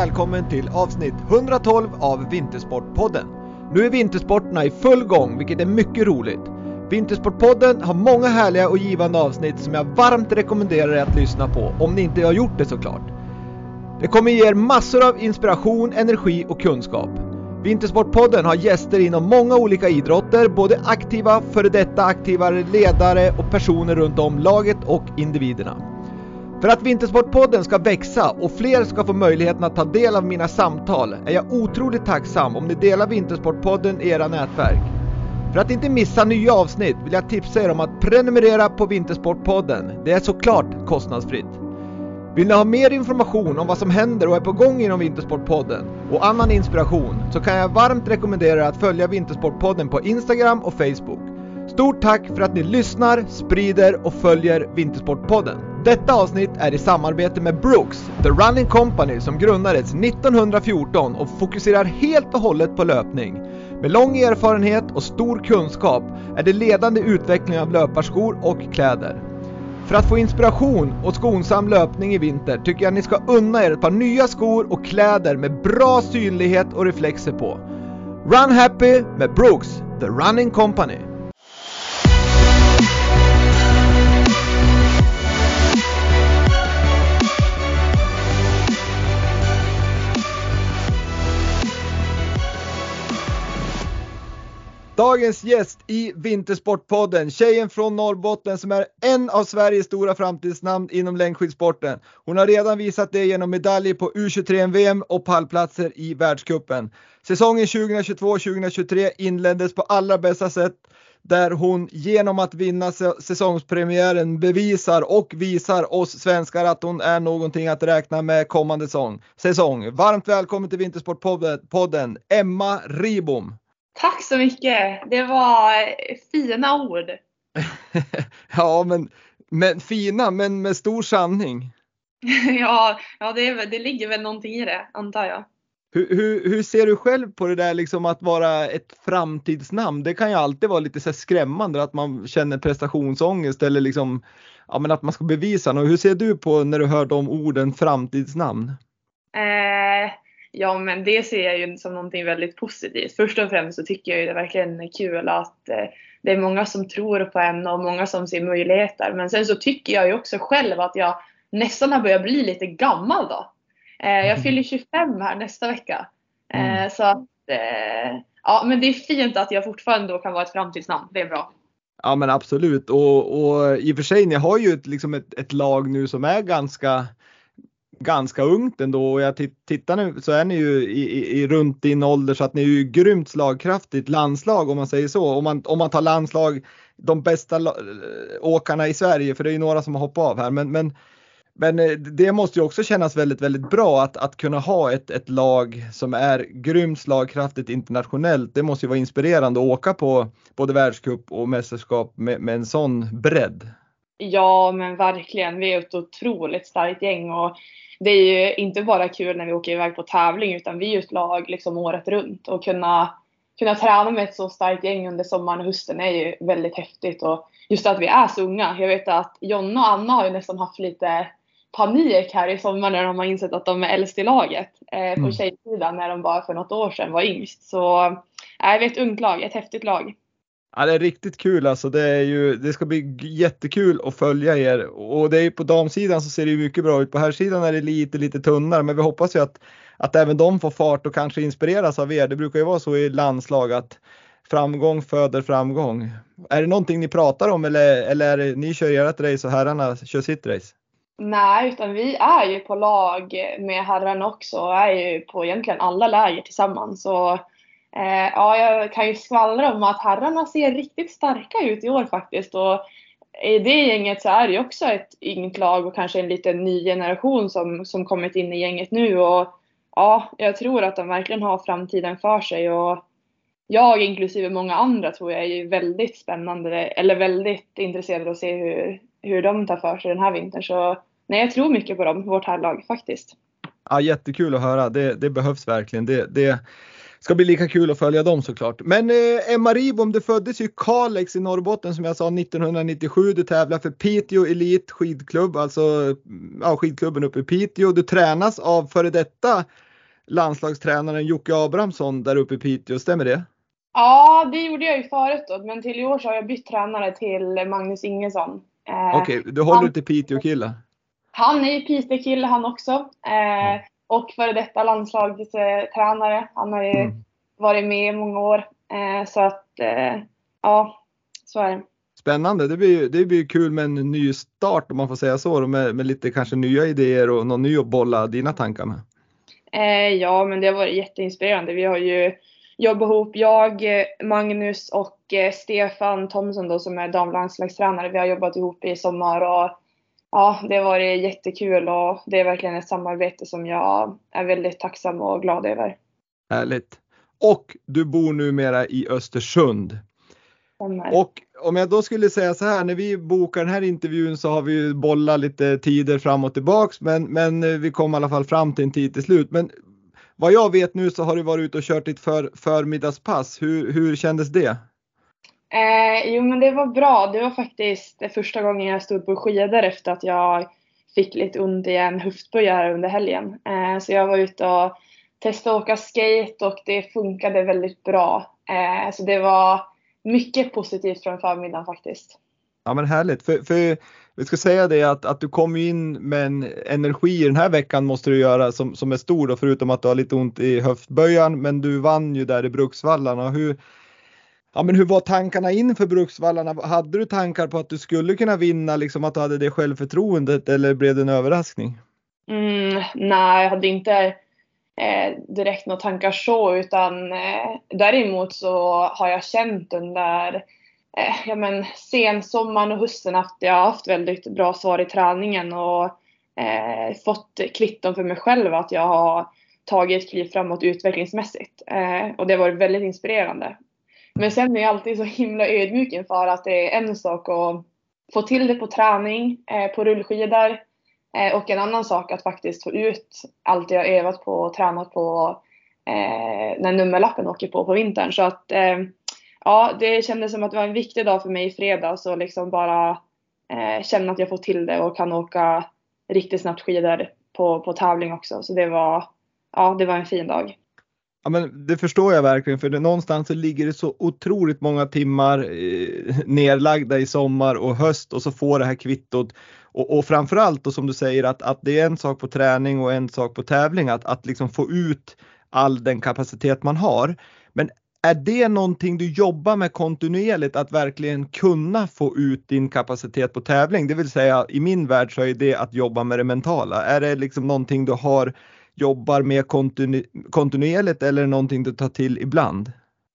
välkommen till avsnitt 112 av Vintersportpodden. Nu är vintersporterna i full gång, vilket är mycket roligt. Vintersportpodden har många härliga och givande avsnitt som jag varmt rekommenderar er att lyssna på, om ni inte har gjort det såklart. Det kommer ge er massor av inspiration, energi och kunskap. Vintersportpodden har gäster inom många olika idrotter, både aktiva, före detta aktiva ledare och personer runt om laget och individerna. För att Vintersportpodden ska växa och fler ska få möjligheten att ta del av mina samtal är jag otroligt tacksam om ni delar Vintersportpodden i era nätverk. För att inte missa nya avsnitt vill jag tipsa er om att prenumerera på Vintersportpodden. Det är såklart kostnadsfritt. Vill ni ha mer information om vad som händer och är på gång inom Vintersportpodden och annan inspiration så kan jag varmt rekommendera er att följa Vintersportpodden på Instagram och Facebook. Stort tack för att ni lyssnar, sprider och följer Vintersportpodden. Detta avsnitt är i samarbete med Brooks, The Running Company som grundades 1914 och fokuserar helt och hållet på löpning. Med lång erfarenhet och stor kunskap är det ledande utvecklingen av löparskor och kläder. För att få inspiration och skonsam löpning i vinter tycker jag ni ska unna er ett par nya skor och kläder med bra synlighet och reflexer på. Run Happy med Brooks, The Running Company. Dagens gäst i Vintersportpodden, tjejen från Norrbotten som är en av Sveriges stora framtidsnamn inom längdskidsporten. Hon har redan visat det genom medaljer på U23-VM och pallplatser i världscupen. Säsongen 2022-2023 inleddes på allra bästa sätt där hon genom att vinna säsongspremiären bevisar och visar oss svenskar att hon är någonting att räkna med kommande säsong. Varmt välkommen till Vintersportpodden, Emma Ribom. Tack så mycket. Det var fina ord. ja, men, men fina, men med stor sanning. ja, ja det, det ligger väl någonting i det, antar jag. Hur, hur, hur, ser du själv på det där liksom att vara ett framtidsnamn? Det kan ju alltid vara lite så skrämmande att man känner prestationsångest eller liksom ja, men att man ska bevisa något. Hur ser du på när du hör de orden framtidsnamn? Eh, Ja, men det ser jag ju som någonting väldigt positivt. Först och främst så tycker jag ju det verkligen är kul att eh, det är många som tror på en och många som ser möjligheter. Men sen så tycker jag ju också själv att jag nästan har börjat bli lite gammal då. Eh, jag mm. fyller 25 här nästa vecka. Eh, mm. Så att, ja men det är fint att jag fortfarande då kan vara ett framtidsnamn. Det är bra. Ja men absolut och, och i och för sig ni har ju ett, liksom ett, ett lag nu som är ganska ganska ungt ändå och jag tittar nu så är ni ju i, i, i, runt din ålder så att ni är ju grymt slagkraftigt landslag om man säger så. Om man, om man tar landslag, de bästa eh, åkarna i Sverige, för det är ju några som har hoppat av här. Men, men, men eh, det måste ju också kännas väldigt, väldigt bra att, att kunna ha ett, ett lag som är grymt slagkraftigt internationellt. Det måste ju vara inspirerande att åka på både världscup och mästerskap med, med en sån bredd. Ja, men verkligen. Vi är ett otroligt starkt gäng och det är ju inte bara kul när vi åker iväg på tävling utan vi är ju ett lag liksom året runt och kunna, kunna träna med ett så starkt gäng under sommaren och hösten är ju väldigt häftigt och just att vi är så unga. Jag vet att Jonna och Anna har ju nästan haft lite panik här i sommar när de har insett att de är äldst i laget eh, på mm. tjejsidan när de bara för något år sedan var yngst. Så äh, vi är ett ungt lag, ett häftigt lag. Ja, det är riktigt kul alltså. Det, är ju, det ska bli jättekul att följa er och det är på damsidan så ser det mycket bra ut. På här sidan är det lite, lite tunnare, men vi hoppas ju att, att även de får fart och kanske inspireras av er. Det brukar ju vara så i landslag att framgång föder framgång. Är det någonting ni pratar om eller, eller är det, ni kör ert race och herrarna kör sitt race? Nej, utan vi är ju på lag med herrarna också och är ju på egentligen alla läger tillsammans. Och Eh, ja, jag kan ju skvallra om att herrarna ser riktigt starka ut i år faktiskt. Och i det gänget så är det ju också ett yngt lag och kanske en liten ny generation som, som kommit in i gänget nu. Och ja, jag tror att de verkligen har framtiden för sig. Och jag, inklusive många andra, tror jag är ju väldigt spännande, eller väldigt intresserade av att se hur, hur de tar för sig den här vintern. Så nej, jag tror mycket på dem, vårt herrlag faktiskt. Ja, jättekul att höra. Det, det behövs verkligen. Det, det ska bli lika kul att följa dem såklart. Men eh, Emma Ribom, du föddes ju i Kalix i Norrbotten som jag sa 1997. Du tävlar för Piteå Elit skidklubb, alltså ja, skidklubben uppe i Piteå. Du tränas av före detta landslagstränaren Jocke Abrahamsson där uppe i Piteå, stämmer det? Ja, det gjorde jag ju förut då, men till i år så har jag bytt tränare till Magnus Ingesson. Eh, Okej, okay, du håller han, till Piteå-kille? Han är ju Piteå-kille han också. Eh, mm. Och före detta landslagstränare. Han har ju mm. varit med i många år. Eh, så att, eh, ja, så är det. Spännande, det blir, det blir kul med en ny start om man får säga så, med, med lite kanske nya idéer och någon ny att bolla dina tankar med. Eh, ja, men det har varit jätteinspirerande. Vi har ju jobbat ihop, jag, Magnus och Stefan Thomsson då som är damlandslagstränare. Vi har jobbat ihop i sommar och ja, det har varit jättekul och det är verkligen ett samarbete som jag är väldigt tacksam och glad över. Härligt. Och du bor numera i Östersund. Och om jag då skulle säga så här, när vi bokar den här intervjun så har vi bollat lite tider fram och tillbaks, men, men vi kom i alla fall fram till en tid till slut. Men vad jag vet nu så har du varit ute och kört ditt för, förmiddagspass. Hur, hur kändes det? Eh, jo men det var bra. Det var faktiskt första gången jag stod på skidor efter att jag fick lite ont i en höftböjare under helgen. Eh, så jag var ute och testade att åka skate och det funkade väldigt bra. Eh, så det var mycket positivt från förmiddagen faktiskt. Ja men härligt. För, för vi ska säga det att, att du kom in med en energi den här veckan måste du göra som, som är stor då, förutom att du har lite ont i höftböjan. Men du vann ju där i Bruksvallarna. Hur, ja, men hur var tankarna inför Bruksvallarna? Hade du tankar på att du skulle kunna vinna, liksom att du hade det självförtroendet eller blev det en överraskning? Mm, nej, jag hade inte eh, direkt några tankar så utan eh, däremot så har jag känt under eh, ja, men, sensommaren och hösten att jag har haft väldigt bra svar i träningen och eh, fått kvitton för mig själv att jag har tagit ett kliv framåt utvecklingsmässigt. Eh, och det har varit väldigt inspirerande. Men sen är jag alltid så himla ödmjuk inför att det är en sak att få till det på träning, eh, på rullskidor eh, och en annan sak att faktiskt få ut allt jag övat på och tränat på eh, när nummerlappen åker på på vintern. Så att eh, ja, det kändes som att det var en viktig dag för mig i fredags och liksom bara eh, känna att jag får till det och kan åka riktigt snabbt skidor på, på tävling också. Så det var, ja, det var en fin dag. Ja, men det förstår jag verkligen för det, någonstans så ligger det så otroligt många timmar eh, nerlagda i sommar och höst och så får det här kvittot. Och, och framförallt då som du säger att, att det är en sak på träning och en sak på tävling att, att liksom få ut all den kapacitet man har. Men är det någonting du jobbar med kontinuerligt att verkligen kunna få ut din kapacitet på tävling? Det vill säga i min värld så är det att jobba med det mentala. Är det liksom någonting du har jobbar med kontinu kontinuerligt eller någonting du tar till ibland?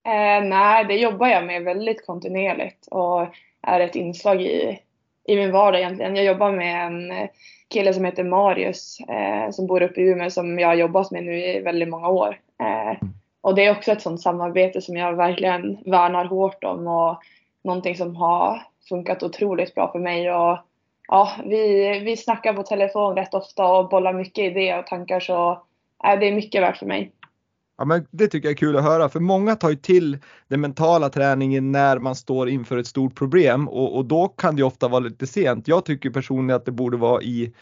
Eh, nej, det jobbar jag med väldigt kontinuerligt och är ett inslag i, i min vardag egentligen. Jag jobbar med en kille som heter Marius eh, som bor uppe i Umeå som jag har jobbat med nu i väldigt många år. Eh, mm. och det är också ett sånt samarbete som jag verkligen värnar hårt om och någonting som har funkat otroligt bra för mig. Och ja, vi, vi snackar på telefon rätt ofta och bollar mycket idéer och tankar så äh, det är mycket värt för mig. Ja, men det tycker jag är kul att höra för många tar ju till den mentala träningen när man står inför ett stort problem och, och då kan det ofta vara lite sent. Jag tycker personligen att det borde vara i,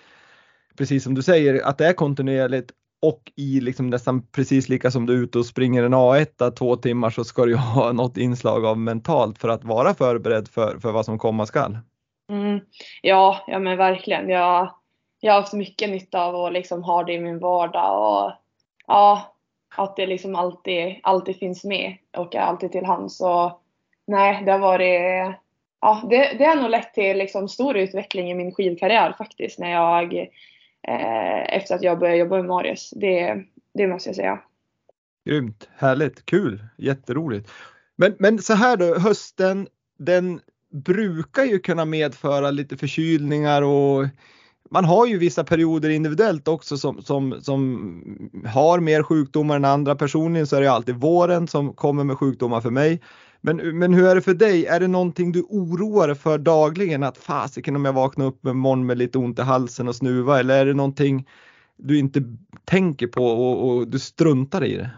precis som du säger, att det är kontinuerligt och i liksom nästan precis lika som du är ute och springer en A1 två timmar så ska du ha något inslag av mentalt för att vara förberedd för, för vad som komma skall. Mm. Ja, ja men verkligen. Jag, jag har haft mycket nytta av att liksom ha det i min vardag och ja, att det liksom alltid, alltid finns med och är alltid till hands. Och, nej, det har varit ja, det, det har nog lett till liksom stor utveckling i min skidkarriär faktiskt när jag eh, efter att jag började jobba med Marius. Det, det måste jag säga. Grymt, härligt, kul, jätteroligt. Men, men så här då, hösten den brukar ju kunna medföra lite förkylningar och man har ju vissa perioder individuellt också som, som, som har mer sjukdomar än andra. Personligen så är det alltid våren som kommer med sjukdomar för mig. Men, men hur är det för dig? Är det någonting du oroar dig för dagligen? Att fasiken om jag vaknar upp med morgon med lite ont i halsen och snuva eller är det någonting du inte tänker på och, och du struntar i det?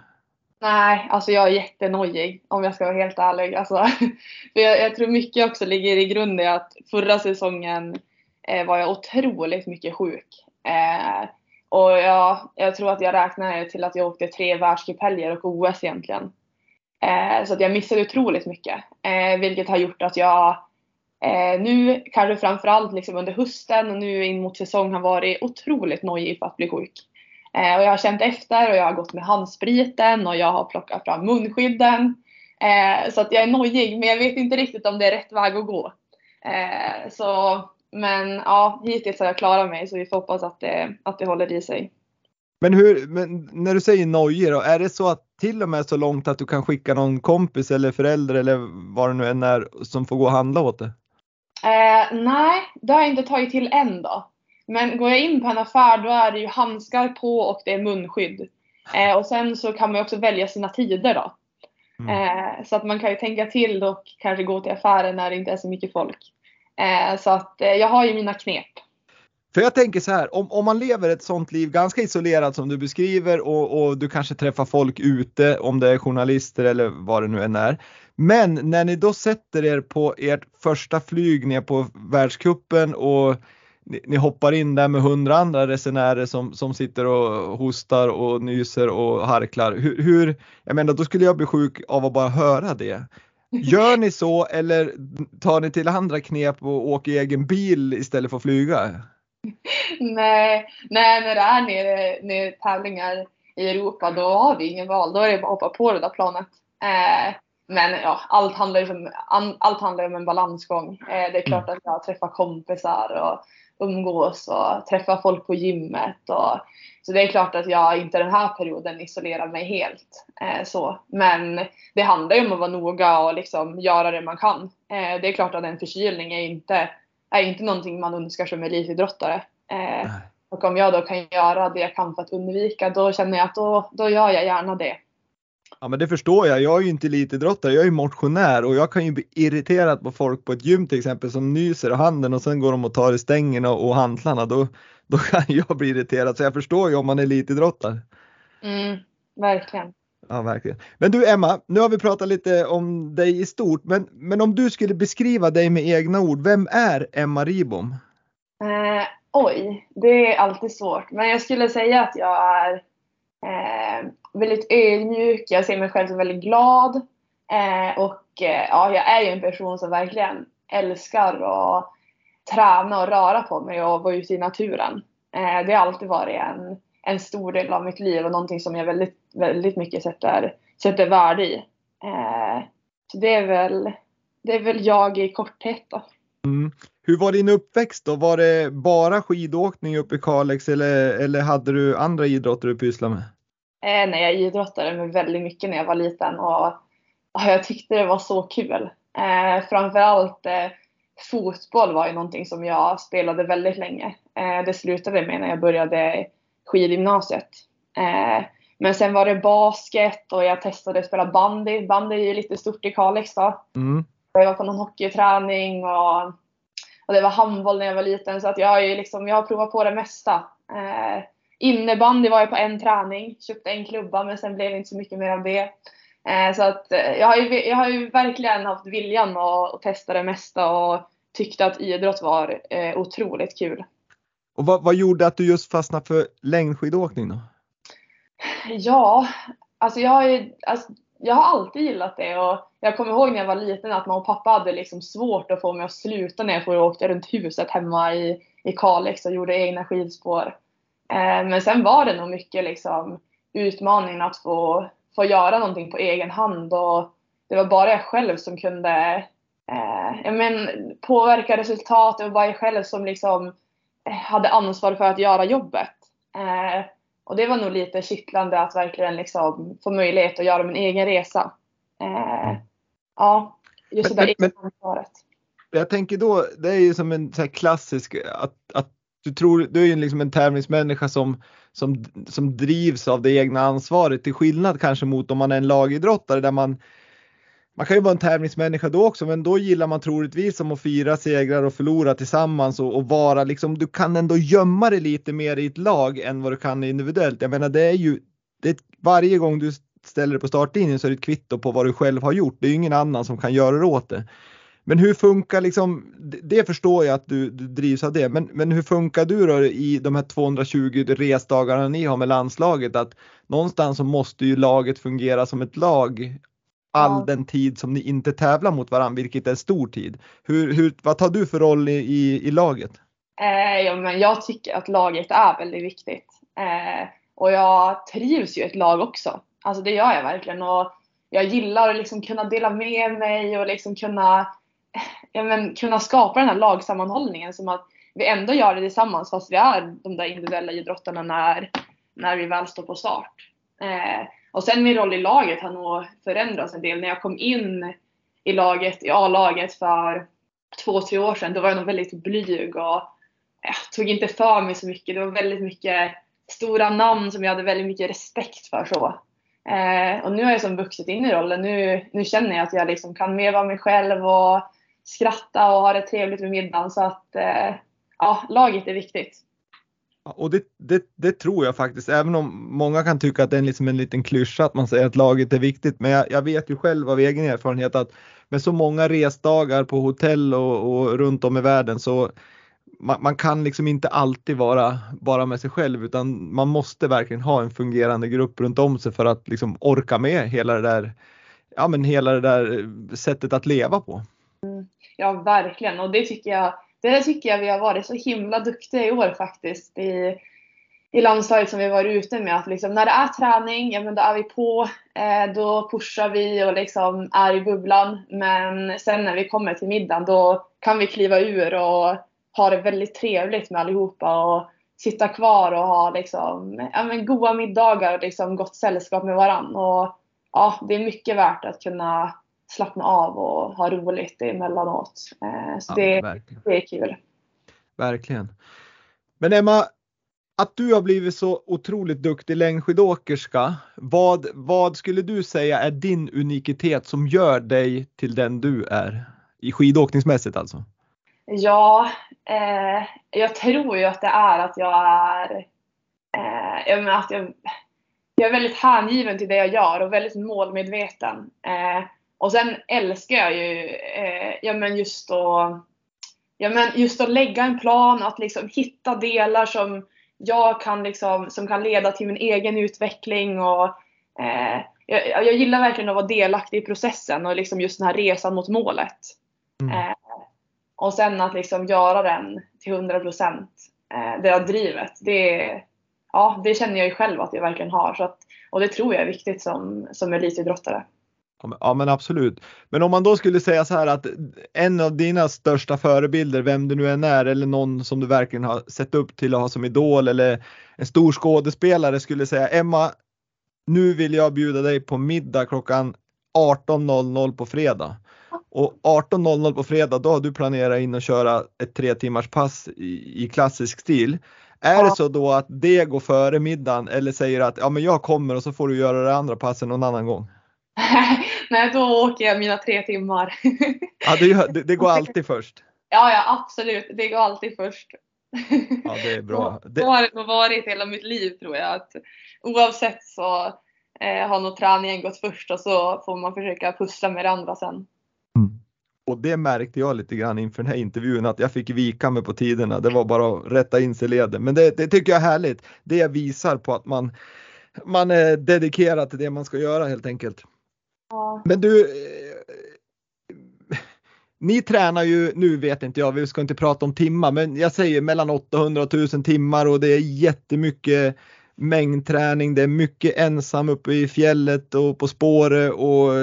Nej, alltså jag är jättenojig om jag ska vara helt ärlig. Alltså, för jag, jag tror mycket också ligger i grunden i att förra säsongen eh, var jag otroligt mycket sjuk. Eh, och jag, jag tror att jag räknar till att jag åkte tre världscuphelger och OS egentligen. Eh, så att jag missade otroligt mycket. Eh, vilket har gjort att jag eh, nu, kanske framförallt liksom under hösten och nu in mot säsong har varit otroligt nojig för att bli sjuk. Eh, och jag har känt efter och jag har gått med handspriten och jag har plockat fram munskydden. Eh, så att jag är nojig men jag vet inte riktigt om det är rätt väg att gå. Eh, så, men ja, hittills har jag klarat mig så vi får hoppas att det, att det håller i sig. Men, hur, men när du säger nojig då, är det så att till och med så långt att du kan skicka någon kompis eller förälder eller vad det nu än är som får gå och handla åt det? Eh, nej, det har jag inte tagit till än då. Men går jag in på en affär då är det ju handskar på och det är munskydd. Eh, och sen så kan man också välja sina tider då. Mm. Eh, så att man kan ju tänka till och kanske gå till affären när det inte är så mycket folk. Eh, så att eh, jag har ju mina knep. För jag tänker så här, om, om man lever ett sånt liv ganska isolerat som du beskriver och, och, du kanske träffar folk ute om det är journalister eller vad det nu än är. Men när ni då sätter er på ert första flyg ner på världskuppen och ni, ni, hoppar in där med hundra andra resenärer som, som sitter och hostar och nyser och harklar. Hur, hur, jag menar då skulle jag bli sjuk av att bara höra det. Gör ni så eller tar ni till andra knep och åker egen bil istället för att flyga? nej, nej, när det är nere, nere tävlingar i Europa då har vi ingen val. Då är det bara att hoppa på det där planet. Eh, men ja, allt handlar ju om, allt handlar om en balansgång. Eh, det är klart mm. att jag träffar kompisar och umgås och träffa folk på gymmet. Och, så det är klart att jag inte den här perioden isolerar mig helt. Eh, så. Men det handlar ju om att vara noga och liksom göra det man kan. Eh, det är klart att en förkylning är inte, är inte någonting man önskar som elitidrottare. Och om jag då kan göra det jag kan för att undvika, då känner jag att då, då gör jag gärna det. Ja men det förstår jag. Jag är ju inte elitidrottare, jag är ju motionär och jag kan ju bli irriterad på folk på ett gym till exempel som nyser i handen och sen går de och tar i stängerna och hantlarna. Då, då kan jag bli irriterad så jag förstår ju om man är elitidrottare. Mm, verkligen. Ja, verkligen. Men du Emma, nu har vi pratat lite om dig i stort, men, men om du skulle beskriva dig med egna ord, vem är Emma Ribom? Eh, oj, det är alltid svårt, men jag skulle säga att jag är eh, väldigt ödmjuk, jag ser mig själv som väldigt glad. Eh, och eh, ja, jag är ju en person som verkligen älskar att träna och röra på mig och vara ute i naturen. Eh, det har alltid varit en, en stor del av mitt liv och någonting som jag väldigt, väldigt mycket sätter, sätter värde i. Eh, så det är väl, det är väl jag i korthet då. Mm. Hur var din uppväxt då? Var det bara skidåkning uppe i Kalix eller, eller hade du andra idrotter du pysslade med? Eh, nej, jag idrottade med väldigt mycket när jag var liten och, och jag tyckte det var så kul. Eh, framförallt eh, fotboll var ju någonting som jag spelade väldigt länge. Eh, det slutade med när jag började skidgymnasiet. Eh, men sen var det basket och jag testade att spela bandy. Bandy är ju lite stort i Kalix då. Mm. Jag var på någon hockeyträning och, och det var handboll när jag var liten så att jag har ju liksom, jag har provat på det mesta. Eh, Innebandy var jag på en träning, köpte en klubba men sen blev det inte så mycket mer av det. Eh, så att eh, jag har, ju, jag har ju verkligen haft viljan att, att testa det mesta och tyckte att idrott var eh, otroligt kul. Och vad, vad, gjorde att du just fastnade för längdskidåkning då? Ja, alltså jag har ju, alltså, jag har alltid gillat det och jag kommer ihåg när jag var liten att mamma och pappa hade liksom svårt att få mig att sluta när jag får runt huset hemma i, i Kalix och gjorde egna skidspår. Eh, men sen var det nog mycket liksom utmaningen att få, få göra någonting på egen hand och det var bara jag själv som kunde eh, men, påverka resultat. Det var bara jag själv som liksom eh, hade ansvar för att göra jobbet. Eh, och det var nog lite kittlande att verkligen liksom få möjlighet att göra min egen resa. Eh, ja, just det där ansvaret. Jag tänker då, det är ju som en så klassisk att, att du tror, du är ju liksom en tävlingsmänniska som, som, som drivs av det egna ansvaret till skillnad kanske mot om man är en lagidrottare där man man kan ju vara en tävlingsmänniska då också, men då gillar man troligtvis som att fira segrar och förlora tillsammans och, och, vara liksom, du kan ändå gömma dig lite mer i ett lag än vad du kan individuellt. Jag menar det är ju, det, varje gång du ställer dig på startlinjen så är det ett kvitto på vad du själv har gjort. Det är ju ingen annan som kan göra det åt det. Men hur funkar liksom, det förstår jag att du, du drivs av det, men, men hur funkar du då i de här 220 resdagarna ni har med landslaget? Att någonstans så måste ju laget fungera som ett lag all ja. den tid som ni inte tävlar mot varandra, vilket är stor tid. Hur, hur, vad tar du för roll i, i, i laget? Eh, ja, men jag tycker att laget är väldigt viktigt. Eh, och jag trivs ju i ett lag också. Alltså det gör jag verkligen. Och jag gillar att liksom kunna dela med mig och liksom kunna, ja, men, kunna skapa den här lagsammanhållningen. Som att vi ändå gör det tillsammans fast vi är de där individuella idrottarna när, när vi väl står på start. Eh, och sen min roll i laget har nog förändrats en del. När jag kom in i laget, i A-laget för två, tre år sedan, då var jag nog väldigt blyg och jag tog inte för mig så mycket. Det var väldigt mycket stora namn som jag hade väldigt mycket respekt för. så. Eh, och nu har jag som vuxit in i rollen. Nu, nu känner jag att jag liksom kan mer vara mig själv och skratta och ha det trevligt med middagen. Så att eh, ja, laget är viktigt. Och det, det, det, tror jag faktiskt, även om många kan tycka att det är liksom en liten klyscha att man säger att laget är viktigt. Men jag, jag, vet ju själv av egen erfarenhet att med så många resdagar på hotell och, och runt om i världen så man, man, kan liksom inte alltid vara bara med sig själv utan man måste verkligen ha en fungerande grupp runt om sig för att liksom orka med hela det där, ja men hela det där eh, sättet att leva på. Mm. Ja verkligen och det tycker jag det tycker jag vi har varit så himla duktiga i år faktiskt i, i landslaget som vi varit ute med. Att liksom, när det är träning, ja men då är vi på. Eh, då pushar vi och liksom är i bubblan. Men sen när vi kommer till middagen då kan vi kliva ur och ha det väldigt trevligt med allihopa. Och sitta kvar och ha liksom, ja, men goda middagar och liksom gott sällskap med varandra. Och, ja, det är mycket värt att kunna slappna av och ha roligt emellanåt. Eh, så ja, det, det är kul. Verkligen. Men Emma, att du har blivit så otroligt duktig längdskidåkerska, vad, vad skulle du säga är din unikitet som gör dig till den du är? I skidåkningsmässigt alltså? Ja, eh, jag tror ju att det är att jag är, eh, jag menar att jag, jag är väldigt hängiven till det jag gör och väldigt målmedveten. Eh, och sen älskar jag ju eh, ja, men just, att, ja, men just att lägga en plan, att liksom hitta delar som jag kan, liksom, som kan leda till min egen utveckling. Och, eh, jag, jag, gillar verkligen att vara delaktig i processen och liksom just den här resan mot målet. Mm. Eh, och sen att liksom göra den till 100 procent, eh, det här drivet. Det, ja, det känner jag ju själv att jag verkligen har. Så att, och det tror jag är viktigt som, som elitidrottare. Ja men absolut. Men om man då skulle säga så här att en av dina största förebilder, vem det nu än är, eller någon som du verkligen har sett upp till och har som idol eller en stor skådespelare skulle säga Emma, nu vill jag bjuda dig på middag klockan 18.00 på fredag. Och 18.00 på fredag, då har du planerat in att köra ett tre timmars pass i, i klassisk stil. Är det så då att det går före middagen eller säger att ja men jag kommer och så får du göra det andra passen någon annan gång? Nej, då åker jag mina tre timmar. ja, det, det, går alltid först? Ja, ja absolut. Det går alltid först. Ja, det är bra. Det har det varit hela mitt liv tror jag. Att oavsett så eh, har nog träningen gått först och så får man försöka pussla med det andra sen. Mm. Och det märkte jag lite grann inför den här intervjun att jag fick vika mig på tiderna. Det var bara att rätta in sig i leden. Men det, det tycker jag är härligt. Det visar på att man, man är dedikerad till det man ska göra helt enkelt. Men du, eh, ni tränar ju, nu vet inte jag, vi ska inte prata om timmar, men jag säger mellan 800 och 1000 timmar och det är jättemycket mängdträning, det är mycket ensam uppe i fjället och på spåret och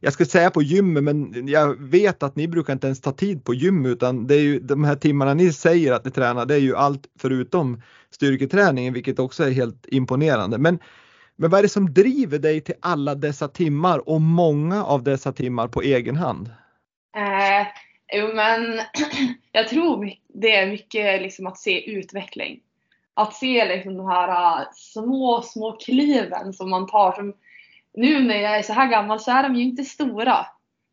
jag ska säga på gymmet men jag vet att ni brukar inte ens ta tid på gym utan det är ju de här timmarna ni säger att ni tränar det är ju allt förutom styrketräningen vilket också är helt imponerande. Men men vad är det som driver dig till alla dessa timmar och många av dessa timmar på egen hand? Eh, jo men jag tror det är mycket liksom att se utveckling. Att se liksom de här uh, små, små kliven som man tar. Som, nu när jag är så här gammal så är de ju inte stora.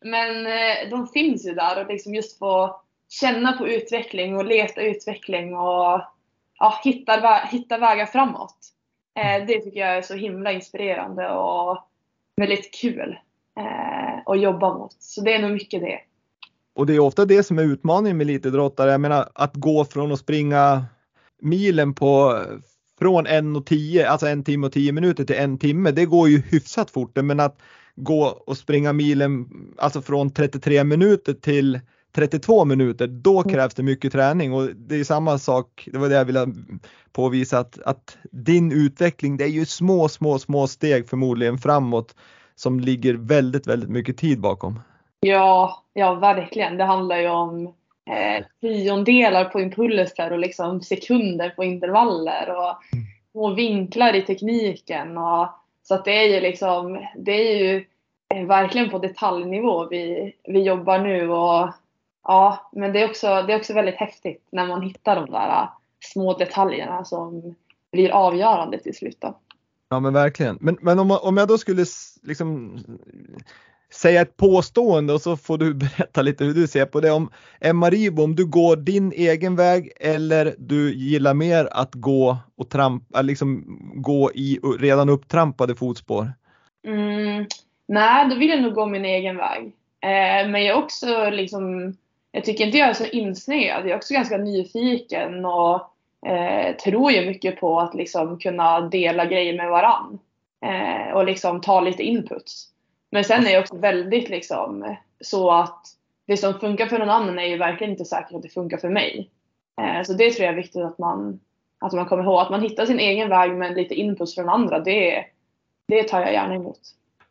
Men eh, de finns ju där och liksom just få känna på utveckling och leta utveckling och ja, hitta, hitta vägar framåt. Eh, det tycker jag är så himla inspirerande och väldigt kul eh, att jobba mot. Så det är nog mycket det. Och det är ofta det som är utmaningen med elitidrottare. Jag menar att gå från att springa milen på från 1.10, alltså en timme och 10 minuter till en timme, det går ju hyfsat fort. Men att gå och springa milen, alltså från 33 minuter till 32 minuter, då mm. krävs det mycket träning och det är samma sak, det var det jag ville påvisa att, att din utveckling, det är ju små, små, små steg förmodligen framåt som ligger väldigt, väldigt mycket tid bakom. Ja, ja verkligen. Det handlar ju om eh, tiondelar på impulser och liksom sekunder på intervaller och, mm. och vinklar i tekniken. Och, så att det är ju liksom, det är ju eh, verkligen på detaljnivå vi, vi jobbar nu och ja, men det är, också, det är också väldigt häftigt när man hittar de där äh, små detaljerna som blir avgörande till slut. Då. Ja men verkligen. Men, men om, om jag då skulle liksom säga ett påstående och så får du berätta lite hur du ser på det. Om Emma Ribo, om du går din egen väg eller du gillar mer att gå och trampa, äh, liksom gå i redan upptrampade fotspår? Mm, nej, då vill jag nog gå min egen väg. Eh, men jag är också liksom jag tycker inte jag är så insnöad. Jag är också ganska nyfiken och eh, tror ju mycket på att liksom kunna dela grejer med varann. Eh, och liksom ta lite inputs. Men sen är jag också väldigt liksom så att det som funkar för någon annan är ju verkligen inte säkert att det funkar för mig. Eh, så det tror jag är viktigt att man, att man kommer ihåg. Att man hittar sin egen väg med lite inputs från andra. Det, det tar jag gärna emot.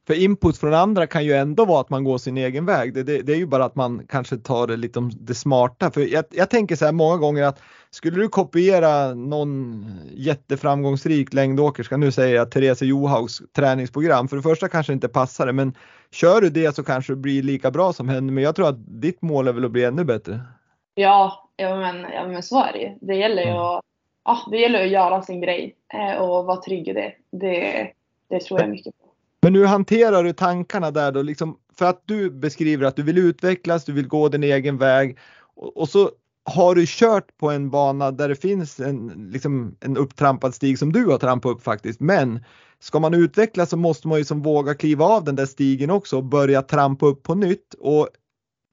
För input från andra kan ju ändå vara att man går sin egen väg. Det, det, det är ju bara att man kanske tar det lite det smarta. För jag, jag, tänker så här många gånger att skulle du kopiera någon jätteframgångsrik längdåkerska, nu säger jag Therese Johaugs träningsprogram, för det första kanske inte passar det, men kör du det så kanske det blir lika bra som henne. Men jag tror att ditt mål är väl att bli ännu bättre. Ja, ja men, ja, men så är det ju. Det gäller ju att, ja, det gäller att göra sin grej eh, och vara trygg i det. Det, det tror jag mycket på. Men hur hanterar du tankarna där då? Liksom, för att du beskriver att du vill utvecklas, du vill gå din egen väg och, och så har du kört på en bana där det finns en, liksom, en upptrampad stig som du har trampat upp faktiskt. Men ska man utvecklas så måste man ju som våga kliva av den där stigen också och börja trampa upp på nytt. Och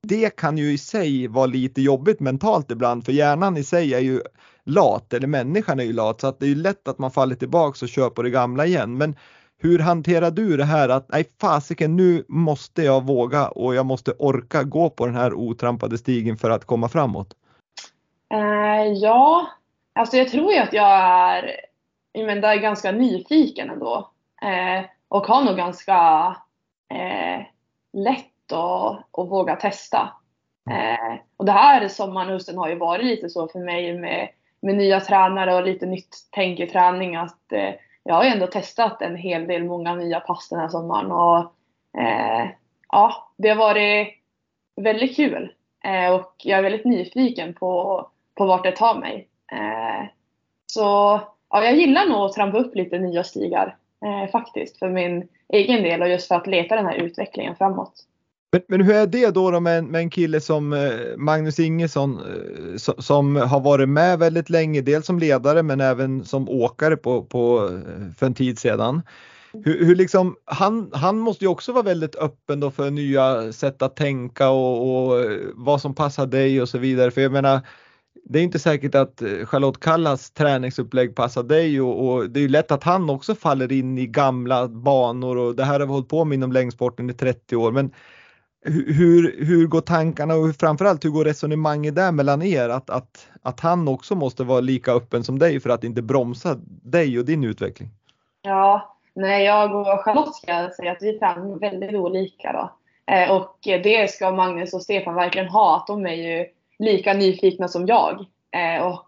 det kan ju i sig vara lite jobbigt mentalt ibland för hjärnan i sig är ju lat eller människan är ju lat så att det är ju lätt att man faller tillbaks och kör på det gamla igen. Men hur hanterar du det här att nej fasiken nu måste jag våga och jag måste orka gå på den här otrampade stigen för att komma framåt? Uh, ja, alltså jag tror ju att jag är, jag menar, är ganska nyfiken ändå. Uh, och har nog ganska uh, lätt att, att våga testa. och det här sommaren och har ju varit lite så för mig med, med nya tränare och lite nytt tänk i träning att jag har ju ändå testat en hel del, många nya pass den här sommaren och eh, ja, det har varit väldigt kul eh, och jag är väldigt nyfiken på, på vart det tar mig. Eh, så ja, jag gillar nog att trampa upp lite nya stigar eh, faktiskt för min egen del och just för att leta den här utvecklingen framåt. Men, men, hur är det då, då med, en, med en kille som eh, Magnus Ingesson eh, som, som har varit med väldigt länge, dels som ledare men även som åkare på, på, eh, för en tid sedan. Hur, hur liksom, han, han måste ju också vara väldigt öppen då för nya sätt att tänka och, och vad som passar dig och så vidare. För jag menar, det är inte säkert att Charlotte Kallas träningsupplägg passar dig och, och, det är ju lätt att han också faller in i gamla banor och det här har vi hållit på med inom längdsporten i 30 år. Men hur, hur går tankarna och framförallt hur går resonemanget där mellan er? Att, att, att han också måste vara lika öppen som dig för att inte bromsa dig och din utveckling? Ja, nej jag och Charlotte ska jag säga att vi tränar väldigt olika då. Eh, och det ska Magnus och Stefan verkligen ha, att de är ju lika nyfikna som jag. Eh, och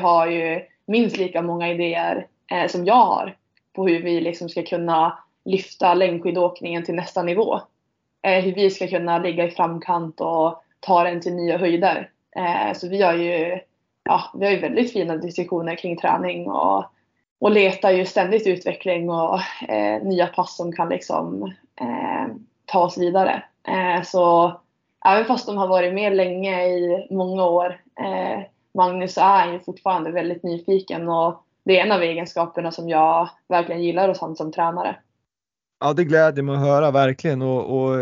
har ju minst lika många idéer eh, som jag har på hur vi liksom ska kunna lyfta längdskidåkningen till nästa nivå Eh, hur vi ska kunna ligga i framkant och ta den till nya höjder. Eh, så vi har ju ja, vi har ju väldigt fina diskussioner kring träning och, och letar ju ständigt utveckling och eh, nya pass som kan liksom eh, ta oss vidare. Eh, så även fast de har varit med länge i många år, eh, Magnus är ju fortfarande väldigt nyfiken och det är en av egenskaperna som jag verkligen gillar hos honom som tränare. Ja, det gläder mig att höra verkligen och, och,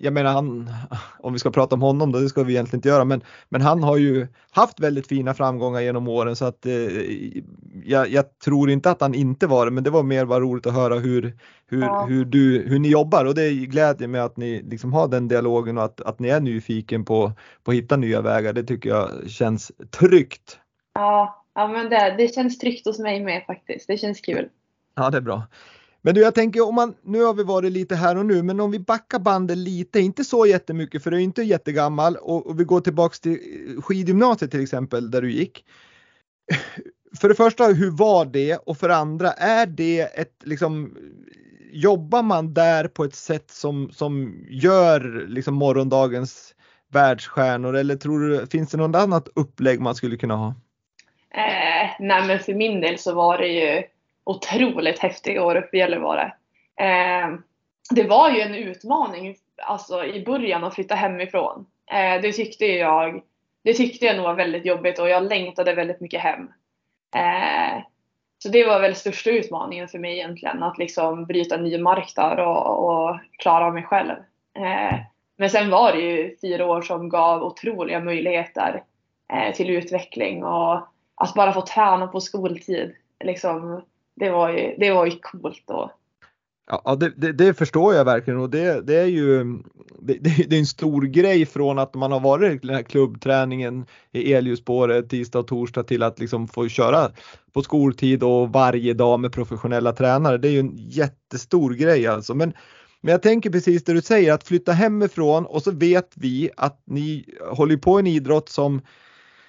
jag menar han, om vi ska prata om honom då, det ska vi egentligen inte göra, men, men han har ju haft väldigt fina framgångar genom åren så att eh, jag, jag, tror inte att han inte var det, men det var mer bara roligt att höra hur, hur, ja. hur, du, hur ni jobbar och det gläder mig att ni liksom har den dialogen och att, att ni är nyfiken på, på att hitta nya vägar. Det tycker jag känns tryggt. Ja, ja men det, det känns tryggt hos mig med faktiskt. Det känns kul. Ja, det är bra. Men du, jag tänker om man, nu har vi varit lite här och nu, men om vi backar bandet lite, inte så jättemycket för du är inte jättegammal och, och vi går tillbaks till eh, skidgymnasiet till exempel där du gick. För det första, hur var det? Och för det andra, är det ett liksom jobbar man där på ett sätt som, som gör liksom morgondagens världsstjärnor eller tror du, finns det något annat upplägg man skulle kunna ha? Eh, nej men för min del så var det ju otroligt häftiga år uppe i Gällivare. Eh, det var ju en utmaning alltså, i början att flytta hemifrån. Eh, det, tyckte jag, det tyckte jag nog var väldigt jobbigt och jag längtade väldigt mycket hem. Eh, så det var väl största utmaningen för mig egentligen, att liksom bryta ny mark där och, och klara mig själv. Eh, men sen var det ju fyra år som gav otroliga möjligheter eh, till utveckling och att bara få träna på skoltid. Liksom, det var ju, det var ju coolt då. Ja, det, det, det, förstår jag verkligen och det, det är ju det, det, är en stor grej från att man har varit i den här klubbträningen i elljusspåret tisdag och torsdag till att liksom få köra på skoltid och varje dag med professionella tränare. Det är ju en jättestor grej alltså. Men, men jag tänker precis det du säger att flytta hemifrån och så vet vi att ni håller på en idrott som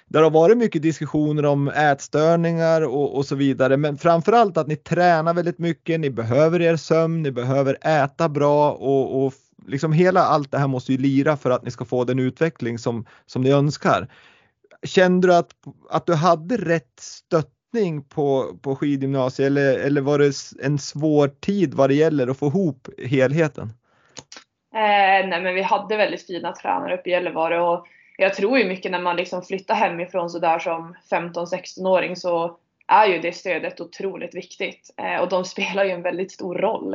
där har varit mycket diskussioner om ätstörningar och, och, så vidare. Men framförallt att ni tränar väldigt mycket, ni behöver er sömn, ni behöver äta bra och, och liksom hela allt det här måste ju lira för att ni ska få den utveckling som, som ni önskar. Kände du att, att du hade rätt stöttning på, på skidgymnasiet eller, eller var det en svår tid vad det gäller att få ihop helheten? Eh, nej men vi hade väldigt fina tränare uppe i Gällivare och jag tror ju mycket när man liksom flyttar hemifrån sådär som 15-16-åring så är ju det stödet otroligt viktigt. Eh, och de spelar ju en väldigt stor roll.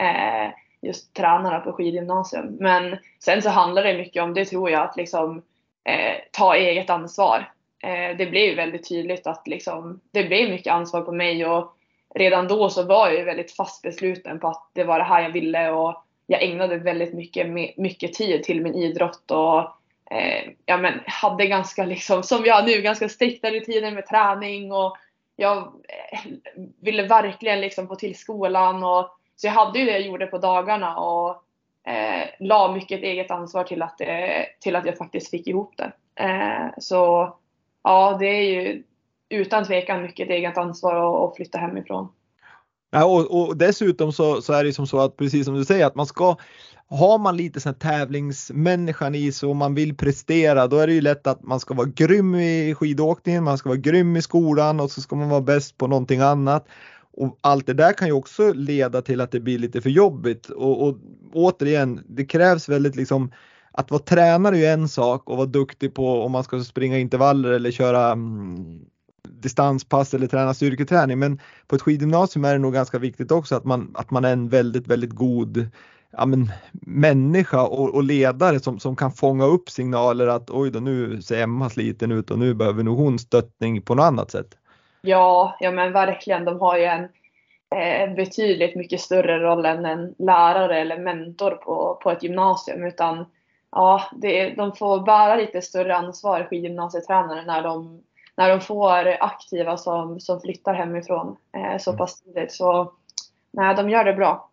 Eh, just tränarna på skidgymnasium. Men sen så handlar det mycket om, det tror jag, att liksom eh, ta eget ansvar. Eh, det blev ju väldigt tydligt att liksom, det blev mycket ansvar på mig och redan då så var jag ju väldigt fast besluten på att det var det här jag ville och jag ägnade väldigt mycket, mycket tid till min idrott och eh, ja, men hade ganska, liksom, som jag nu, ganska strikta rutiner med träning och jag eh, ville verkligen liksom få till skolan. Och, så jag hade ju det jag gjorde på dagarna och eh, la mycket eget ansvar till att, eh, till att jag faktiskt fick ihop det. Eh, så ja, det är ju utan tvekan mycket eget ansvar att flytta hemifrån. Ja, och, och dessutom så, så, är det som så att precis som du säger att man ska har man lite sån tävlingsmänniskan i sig och man vill prestera då är det ju lätt att man ska vara grym i skidåkningen, man ska vara grym i skolan och så ska man vara bäst på någonting annat. Och allt det där kan ju också leda till att det blir lite för jobbigt och, och återigen, det krävs väldigt liksom att vara tränare är ju en sak och vara duktig på om man ska springa intervaller eller köra mm, distanspass eller träna styrketräning. Men på ett skidgymnasium är det nog ganska viktigt också att man, att man är en väldigt, väldigt god ja, men, människa och, och, ledare som, som kan fånga upp signaler att oj då nu ser Emma sliten ut och nu behöver nog hon stöttning på något annat sätt. Ja, ja men verkligen. De har ju en eh, betydligt mycket större roll än en lärare eller mentor på, på ett gymnasium. Utan ja, det, de får bära lite större ansvar, skidgymnasietränare, när de, när de får aktiva som, som flyttar hemifrån eh, så pass tidigt. Så nej, de gör det bra.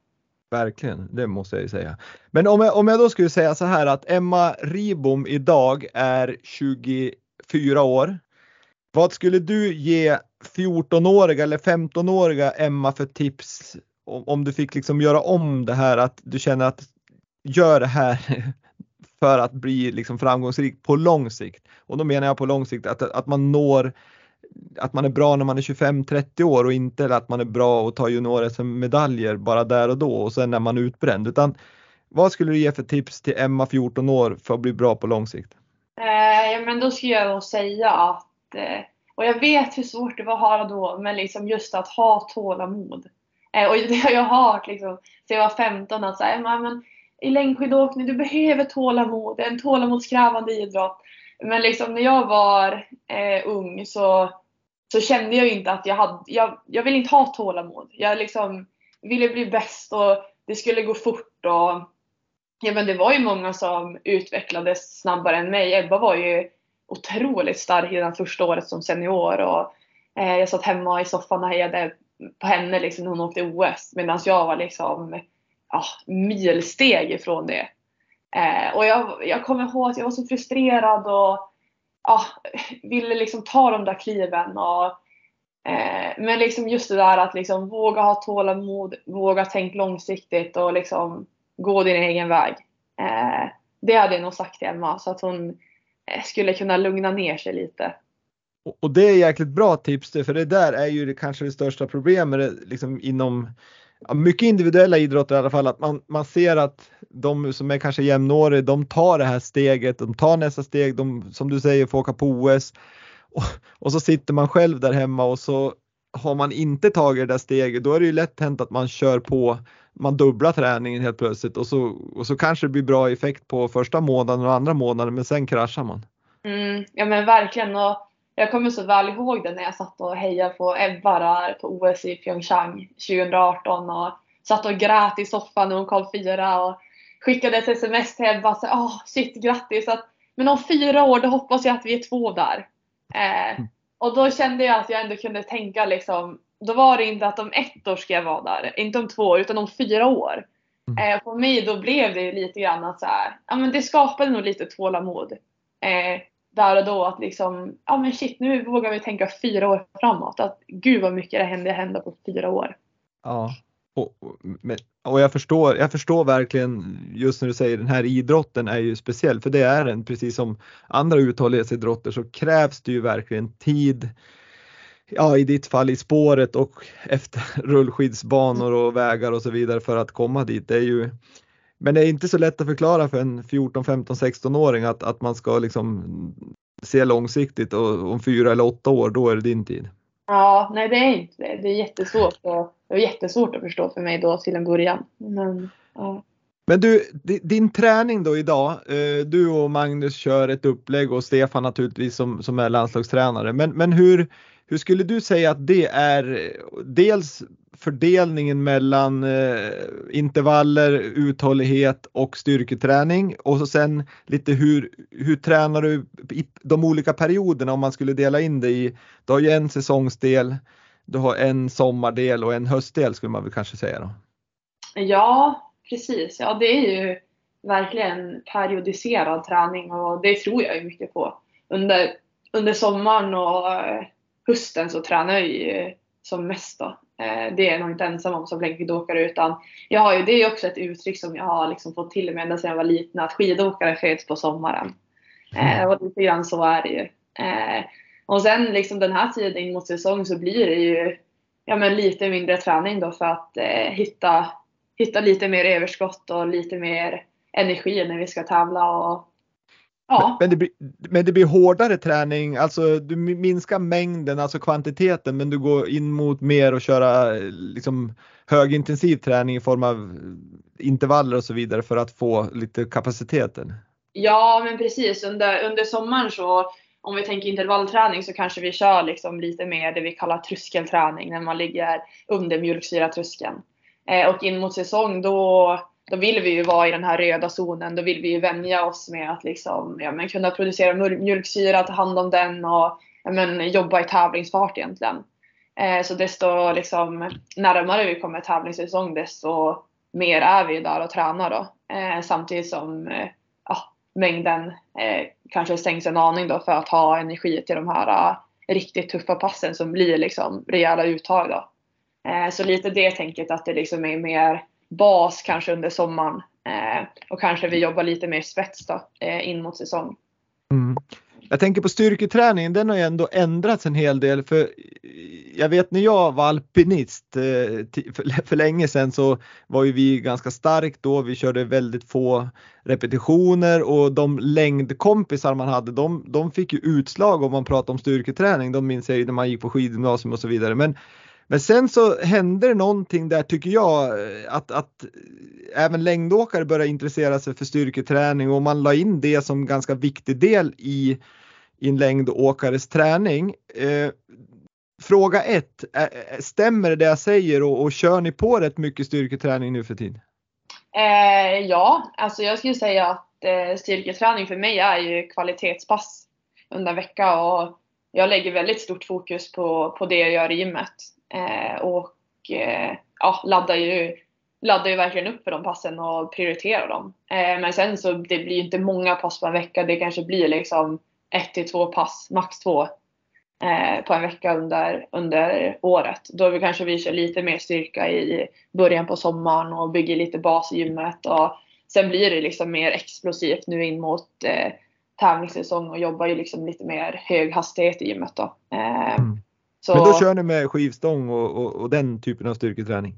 Verkligen, det måste jag ju säga. Men om jag, om jag då skulle säga så här att Emma Ribom idag är 24 år. Vad skulle du ge 14-åriga eller 15-åriga Emma för tips om, om du fick liksom göra om det här att du känner att gör det här för att bli liksom framgångsrik på lång sikt. Och då menar jag på lång sikt att, att man når att man är bra när man är 25-30 år och inte att man är bra och tar junior-SM-medaljer bara där och då och sen är man utbränd. Utan vad skulle du ge för tips till Emma 14 år för att bli bra på lång sikt? Eh, ja, men då skulle jag nog säga att, eh, Och jag vet hur svårt det var att ha då, men liksom just att ha tålamod. Eh, och det har jag hört liksom, sen jag var 15 att säga, men, i längdskidåkning, du behöver tålamod. Det är en tålamodskrävande idrott. Men liksom när jag var eh, ung så, så kände jag inte att jag hade, jag, jag ville inte ha tålamod. Jag liksom ville bli bäst och det skulle gå fort och ja men det var ju många som utvecklades snabbare än mig. Ebba var ju otroligt stark redan första året som senior och eh, jag satt hemma i soffan och hejade på henne liksom när hon åkte OS medan jag var liksom ja, milsteg ifrån det. Eh, och jag, jag kommer ihåg att jag var så frustrerad och ja, ville liksom ta de där kliven. Och, eh, men liksom just det där att liksom våga ha tålamod, våga tänka långsiktigt och liksom gå din egen väg. Eh, det hade jag nog sagt till Emma så att hon eh, skulle kunna lugna ner sig lite. Och det är jäkligt bra tips för det där är ju kanske det största problemet liksom inom mycket individuella idrotter i alla fall, att man, man ser att de som är kanske jämnåriga, de tar det här steget, de tar nästa steg, de som du säger får åka på OS och, och så sitter man själv där hemma och så har man inte tagit det där steget, då är det ju lätt hänt att man kör på, man dubblar träningen helt plötsligt och så, och så kanske det blir bra effekt på första månaden och andra månaden men sen kraschar man. Mm, ja men verkligen och jag kommer så väl ihåg det när jag satt och hejade på Ebba där på OS i Pyeongchang 2018 och satt och grät i soffan när hon kom fyra och skickade ett sms till Ebba och sa oh, shit grattis. Att, men om fyra år då hoppas jag att vi är två där. Eh, mm. och då kände jag att jag ändå kunde tänka liksom, då var det inte att om ett år ska jag vara där, inte om två år utan om fyra år. Mm. Eh, för mig då blev det lite grann att så här, ja men det skapade nog lite tålamod. Eh, där och då att liksom, ja men shit nu vågar vi tänka fyra år framåt. Att gud vad mycket det händer, händer på fyra år. Ja, och, och jag, förstår, jag förstår verkligen just när du säger den här idrotten är ju speciell för det är den precis som andra uthållighetsidrotter så krävs det ju verkligen tid ja i ditt fall i spåret och efter rullskidsbanor och vägar och så vidare för att komma dit. Det är ju men det är inte så lätt att förklara för en 14, 15, 16-åring att, att man ska liksom se långsiktigt och om fyra eller åtta år då är det din tid. Ja, nej det är inte det. Det är jättesvårt och, det var jättesvårt att förstå för mig då till en början. Men, ja. Men du, din träning då idag, eh, du och Magnus kör ett upplägg och Stefan naturligtvis som, som är landslagstränare. Men, men hur, hur skulle du säga att det är dels fördelningen mellan eh, intervaller, uthållighet och styrketräning och så sen lite hur, hur tränar du i de olika perioderna om man skulle dela in det i, du har ju en säsongsdel, du har en sommardel och en höstdel skulle man väl kanske säga då? Ja, precis. Ja, det är ju verkligen periodiserad träning och det tror jag ju mycket på. Under, under sommaren och eh, hösten så tränar jag ju som mest då. Eh, det är jag nog inte ensam om som längdskidåkare utan jag har ju, det är också ett uttryck som jag har liksom fått till mig ända sedan jag var liten att skidåkare föds på sommaren. Mm. och lite grann så är det ju. Eh, och sen liksom den här tiden in mot säsong så blir det ju ja, men lite mindre träning då för att eh, hitta, hitta lite mer överskott och lite mer energi när vi ska tävla och Ja. Men, det blir, men det blir hårdare träning, alltså du minskar mängden, alltså kvantiteten, men du går in mot mer och köra liksom högintensiv träning i form av intervaller och så vidare för att få lite kapaciteten. Ja, men precis. Under, under sommaren så om vi tänker intervallträning så kanske vi kör liksom lite mer det vi kallar tröskelträning när man ligger under mjölksyratröskeln. Eh, och in mot säsong då då vill vi ju vara i den här röda zonen. Då vill vi ju vänja oss med att liksom, ja, men kunna producera mjölksyra, ta hand om den och ja, men, jobba i tävlingsfart egentligen. Eh, så desto liksom, närmare vi kommer tävlingssäsong desto mer är vi där och tränar då. Eh, samtidigt som eh, ja, mängden eh, kanske sänks en aning då för att ha energi till de här eh, riktigt tuffa passen som blir liksom rejäla uttag då. Eh, så lite det tänket att det liksom är mer bas kanske under sommaren. Eh, och kanske vi jobbar lite mer spets då, eh, in mot säsong. Mm. Jag tänker på styrketräningen, den har ju ändå ändrats en hel del för jag vet när jag var alpinist eh, för, länge sedan så var ju vi ganska starkt då. Vi körde väldigt få repetitioner och de längdkompisar man hade de, de fick ju utslag om man pratar om styrketräning. De minns jag ju när man gick på skidgymnasium och så vidare. Men men sen så hände det någonting där tycker jag att, att även längdåkare började intressera sig för styrketräning och man la in det som ganska viktig del i, i en längdåkares träning. Eh, fråga 1. stämmer det jag säger och, och kör ni på rätt mycket styrketräning nu för tiden? Eh, ja, alltså jag skulle säga att eh, styrketräning för mig är ju kvalitetspass under en vecka och jag lägger väldigt stort fokus på, på det jag gör i gymmet. Eh, och eh, ja, laddar ju, laddar ju verkligen upp för de passen och prioriterar dem. Eh, men sen så det blir ju inte många pass på en vecka. Det kanske blir liksom ett till två pass, max två eh, på en vecka under, under året. Då vi kanske vi kör lite mer styrka i början på sommaren och bygger lite bas i gymmet. Och sen blir det liksom mer explosivt nu in mot eh, tävlingssäsong och jobbar ju liksom lite mer hög hastighet i gymmet då. Eh, mm. Så, men då kör ni med skivstång och, och, och, den typen av styrketräning?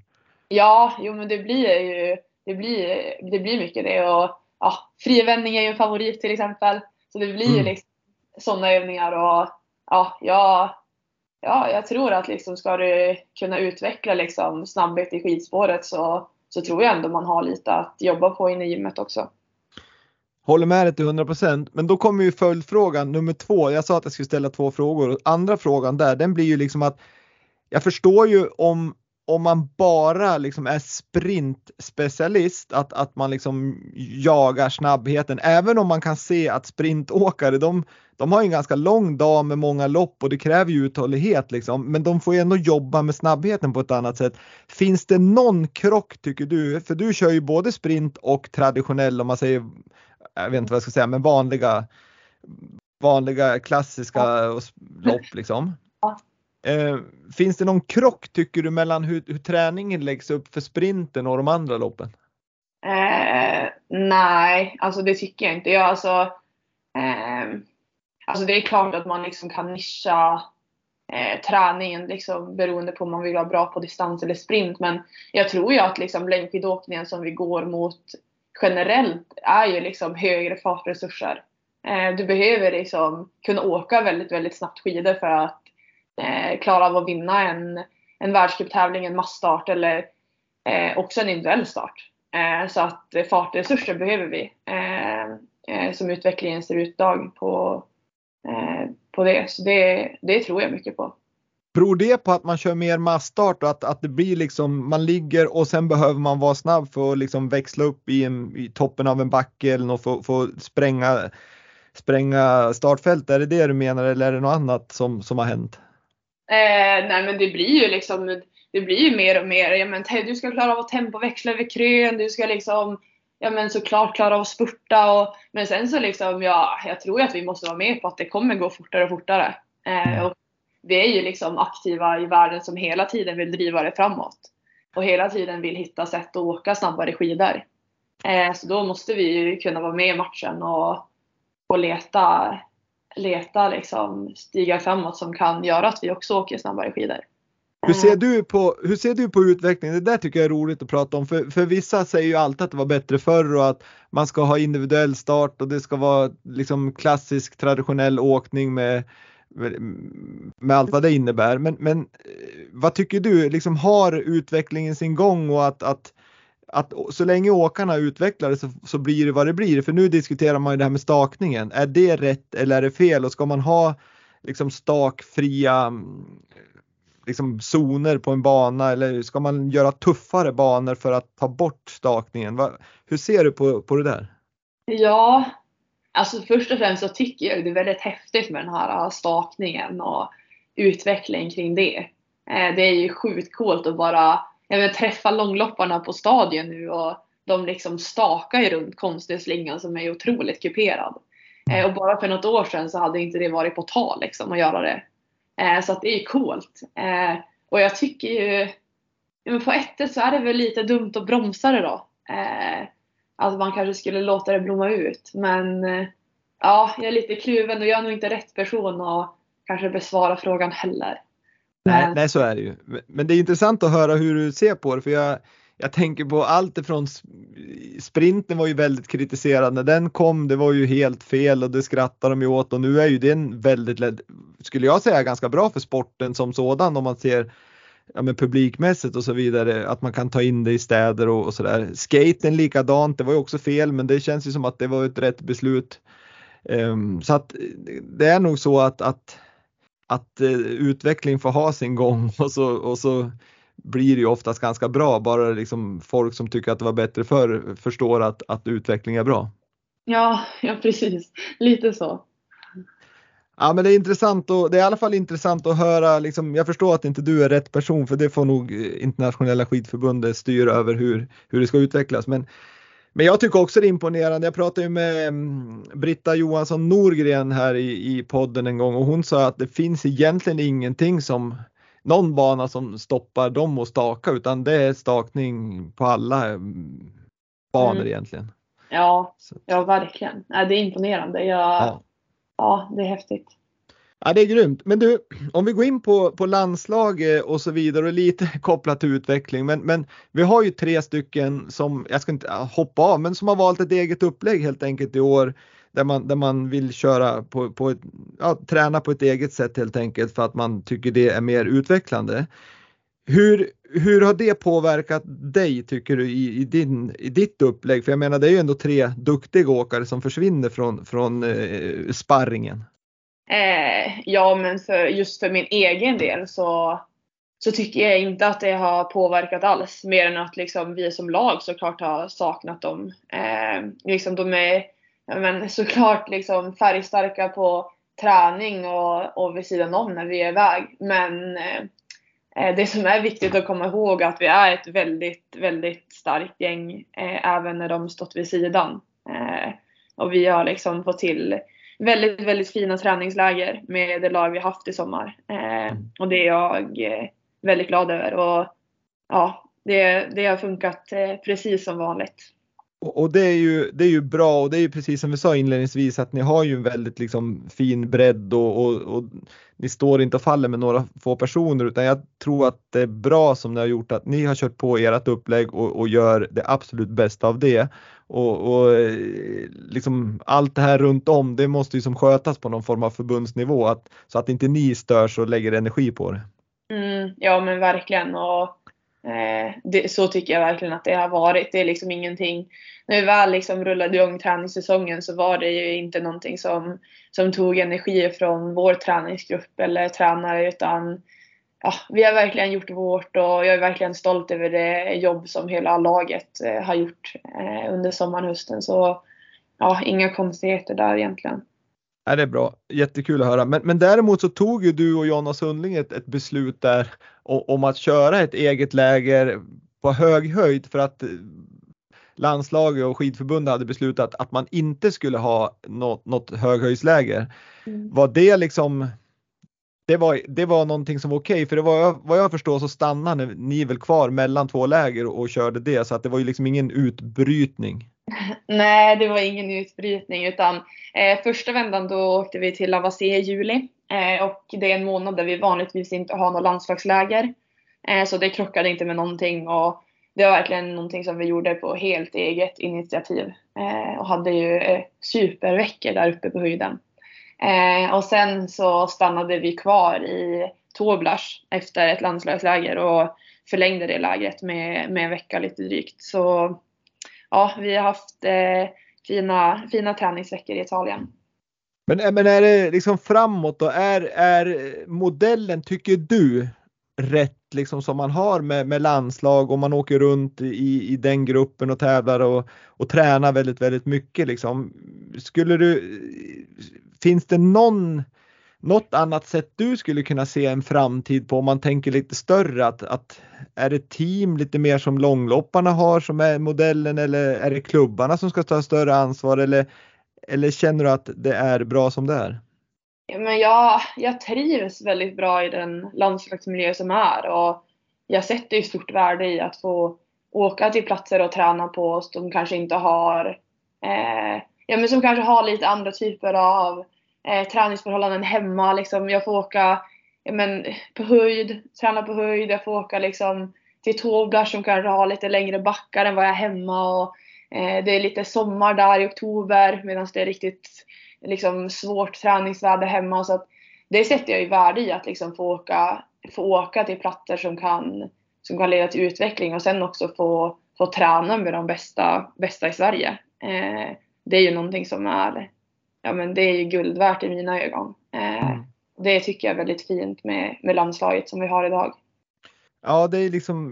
Ja, jo men det blir ju det blir, det blir mycket det. Och, ja, frivändning är ju en favorit till exempel. Så det blir ju mm. liksom sådana övningar. Och, ja, ja, ja, jag tror att liksom, ska du kunna utveckla liksom, snabbhet i skidspåret så, så tror jag ändå man har lite att jobba på inne i gymmet också. Håller med dig till 100% men då kommer ju följdfrågan nummer två. Jag sa att jag skulle ställa två frågor. Andra frågan där den blir ju liksom att jag förstår ju om om man bara liksom är sprintspecialist, att, att man liksom jagar snabbheten, även om man kan se att sprintåkare, de, de har en ganska lång dag med många lopp och det kräver ju uthållighet liksom, men de får ju ändå jobba med snabbheten på ett annat sätt. Finns det någon krock tycker du? För du kör ju både sprint och traditionell om man säger jag vet inte vad jag ska säga, men vanliga, vanliga klassiska lopp liksom. Eh, finns det någon krock tycker du mellan hur, hur, träningen läggs upp för sprinten och de andra loppen? Eh, nej, alltså det tycker jag inte. Jag, alltså, eh, alltså det är klart att man liksom kan nischa eh, träningen liksom, beroende på om man vill vara bra på distans eller sprint. Men jag tror ju att liksom, längdskidåkningen som vi går mot generellt är ju liksom högre fartresurser. Eh, du behöver liksom kunna åka väldigt, väldigt snabbt skidor för att eh, klara av att vinna en, en världscuptävling, en massstart eller eh, också en individuell start. så att fartresurser behöver vi som utvecklingen ser ut idag på, på det. Så det, det tror jag mycket på. Beror det på att man kör mer massstart och att, att det blir liksom, man ligger och sen behöver man vara snabb för att liksom växla upp i, en, i toppen av en backe eller något för, för att spränga, spränga startfält? Är det det du menar eller är det något annat som, som har hänt? Eh, nej men det blir ju liksom, det blir ju mer och mer, ja, men, du ska klara av att tempoväxla över krön, du ska liksom ja men såklart klara av att spurta och, men sen så liksom, ja, jag tror att vi måste vara med på att det kommer gå fortare och fortare. Eh, mm. och vi är ju liksom aktiva i världen som hela tiden vill driva det framåt. Och hela tiden vill hitta sätt att åka snabbare skidor. Eh, så då måste vi ju kunna vara med i matchen och, och leta, leta liksom stigar framåt som kan göra att vi också åker snabbare skidor. Hur ser, du på, hur ser du på utvecklingen? Det där tycker jag är roligt att prata om. För, för vissa säger ju alltid att det var bättre förr och att man ska ha individuell start och det ska vara liksom klassisk traditionell åkning med med allt vad det innebär. Men, men eh, vad tycker du, liksom har utvecklingen sin gång och att, att, att så länge åkarna utvecklar det så, så blir det vad det blir. För nu diskuterar man ju det här med stakningen. Är det rätt eller är det fel och ska man ha liksom stakfria mm, liksom zoner på en bana eller ska man göra tuffare banor för att ta bort stakningen? Va, hur ser du på, på det där? Ja, Alltså först och främst så tycker jag det är väldigt häftigt med den här äh, stakningen och utvecklingen kring det. Eh, det är ju sjukt coolt att bara jag vet, träffa långlopparna på stadion nu och de liksom stakar ju runt konstgödslingan som är otroligt kuperad. Eh, och bara för något år sedan så hade inte det varit på tal liksom att göra det. Eh, så att det är ju coolt. Och jag tycker ju, på ett sätt så är det väl lite dumt att bromsa det då att man kanske skulle låta det blomma ut. Men eh, ja, jag är lite kluven och jag är nog inte rätt person att kanske besvara frågan heller. Nej, nej, så är det ju. Men det är intressant att höra hur du ser på det för jag, jag tänker på allt ifrån sprinten var ju väldigt kritiserad när den kom. Det var ju helt fel och det skrattar de ju åt och nu är ju den väldigt, skulle jag säga, ganska bra för sporten som sådan om man ser ja, men publikmässigt och så vidare, att man kan ta in det i städer och, och sådär. Skaten likadant, det var ju också fel men det känns ju som att det var ett rätt beslut. Um, så att det är nog så att, att, att uh, utveckling får ha sin gång och så, och så blir det ju oftast ganska bra, bara liksom folk som tycker att det var bättre förr förstår att, att utveckling är bra. Ja, ja precis, lite så. Ja men det är intressant och det är i alla fall intressant att höra, liksom, jag förstår att inte du är rätt person för det får nog internationella skidförbundet styra över hur, hur det ska utvecklas. Men, men jag tycker också det är imponerande. Jag pratade ju med mm, Britta Johansson Norgren här i, i podden en gång och hon sa att det finns egentligen ingenting som någon bana som stoppar dem att staka utan det är stakning på alla mm, banor mm. egentligen. Ja, ja verkligen. det är imponerande. Jag, ja ja, det är häftigt. Ja, det är grymt. Men du, om vi går in på, på landslag eh, och så vidare och lite kopplat till utveckling. Men, men vi har ju tre stycken som, jag ska inte hoppa av, men som har valt ett eget upplägg helt enkelt i år. Där man, där man vill köra på, på ett, ja, träna på ett eget sätt helt enkelt för att man tycker det är mer utvecklande. Hur, hur har det påverkat dig tycker du i, i, din, i ditt upplägg? För jag menar det är ju ändå tre duktiga åkare som försvinner från, från eh, sparringen. Eh, ja men för, just för min egen del så, så tycker jag inte att det har påverkat alls. Mer än att liksom, vi som lag såklart har saknat dem. Eh, liksom, de är ja, men, såklart liksom, färgstarka på träning och, och vid sidan om när vi är iväg. Men eh, det som är viktigt att komma ihåg är att vi är ett väldigt, väldigt starkt gäng eh, även när de stått vid sidan. Eh, och vi har liksom fått till väldigt, väldigt fina träningsläger med det lag vi haft i sommar. Mm. Och det är jag väldigt glad över. Och ja, det, det har funkat precis som vanligt. Och det är, ju, det är ju bra och det är ju precis som vi sa inledningsvis att ni har ju en väldigt liksom fin bredd och, och, och, ni står inte och faller med några få personer utan jag tror att det är bra som ni har gjort att ni har kört på ert upplägg och, och gör det absolut bästa av det. Och, och, liksom allt det här runt om det måste ju som skötas på någon form av förbundsnivå att, så att inte ni störs och lägger energi på det. Mm, ja men verkligen och Eh, det, så tycker jag verkligen att det har varit. Det är liksom ingenting. När vi väl liksom rullade igång träningssäsongen så var det ju inte någonting som, som tog energi från vår träningsgrupp eller tränare utan ja, vi har verkligen gjort vårt och jag är verkligen stolt över det jobb som hela laget eh, har gjort eh, under sommaren och hösten. Så ja, inga konstigheter där egentligen. Ja, det är bra, jättekul att höra. Men, men däremot så tog ju du och Jonna Sundling ett, ett beslut där om att köra ett eget läger på hög höjd för att landslaget och skidförbundet hade beslutat att man inte skulle ha något, något höghöjdsläger. Mm. Var det liksom det var, det var någonting som var okej okay, för det var vad jag förstår så stannade ni väl kvar mellan två läger och, och körde det så att det var ju liksom ingen utbrytning. Nej, det var ingen utbrytning utan eh, första vändan då åkte vi till Lavassé i juli eh, och det är en månad där vi vanligtvis inte har något landslagsläger. Eh, så det krockade inte med någonting och det var verkligen någonting som vi gjorde på helt eget initiativ eh, och hade ju eh, superveckor där uppe på höjden. Eh, och sen så stannade vi kvar i Toblach efter ett landslagsläger och förlängde det lägret med, med en vecka lite drygt. Så ja, vi har haft eh, fina, fina träningsveckor i Italien. Men, eh, men är det liksom framåt då? Är, är modellen, tycker du, rätt liksom som man har med, med landslag och man åker runt i, i den gruppen och tävlar och, och tränar väldigt, väldigt mycket liksom. Skulle du, finns det någon något annat sätt du skulle kunna se en framtid på om man tänker lite större att, att är det team lite mer som långlopparna har som är modellen eller är det klubbarna som ska ta större ansvar eller, eller känner du att det är bra som det är? men jag, jag trivs väldigt bra i den landslagsmiljö som är och jag sätter ju stort värde i att få åka till platser och träna på som kanske inte har eh, ja, men som kanske har lite andra typer av eh, träningsförhållanden hemma. Liksom. Jag får åka men, på höjd, träna på höjd. Jag får åka liksom till Toblach som kanske har lite längre backar än vad jag är hemma. Och, eh, det är lite sommar där i oktober medan det är riktigt liksom, svårt träningsväder hemma. Så att det sätter jag ju värde i att liksom få, åka, få åka till platser som kan, som kan leda till utveckling och sen också få, få träna med de bästa, bästa i Sverige. Eh, det är ju någonting som är, ja men det är ju guld värt i mina ögon. Eh, mm. Det tycker jag är väldigt fint med, med landslaget som vi har idag. Ja, det är liksom,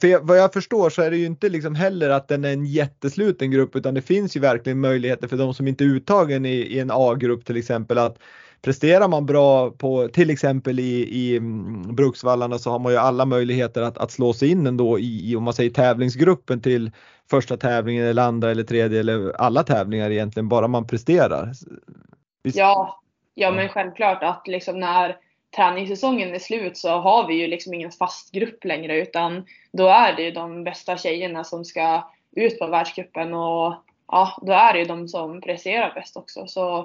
för jag, vad jag förstår så är det ju inte liksom heller att den är en jättesluten grupp utan det finns ju verkligen möjligheter för de som inte är uttagen i, i en A-grupp till exempel att presterar man bra på till exempel i, i mm, Bruksvallarna så har man ju alla möjligheter att, att slå sig in ändå i, i om man säger tävlingsgruppen till första tävlingen eller andra eller tredje eller alla tävlingar egentligen bara man presterar. Visst? Ja, ja men självklart att liksom när träningssäsongen är slut så har vi ju liksom ingen fast grupp längre utan då är det ju de bästa tjejerna som ska ut på världscupen och ja, då är det ju de som presterar bäst också. Så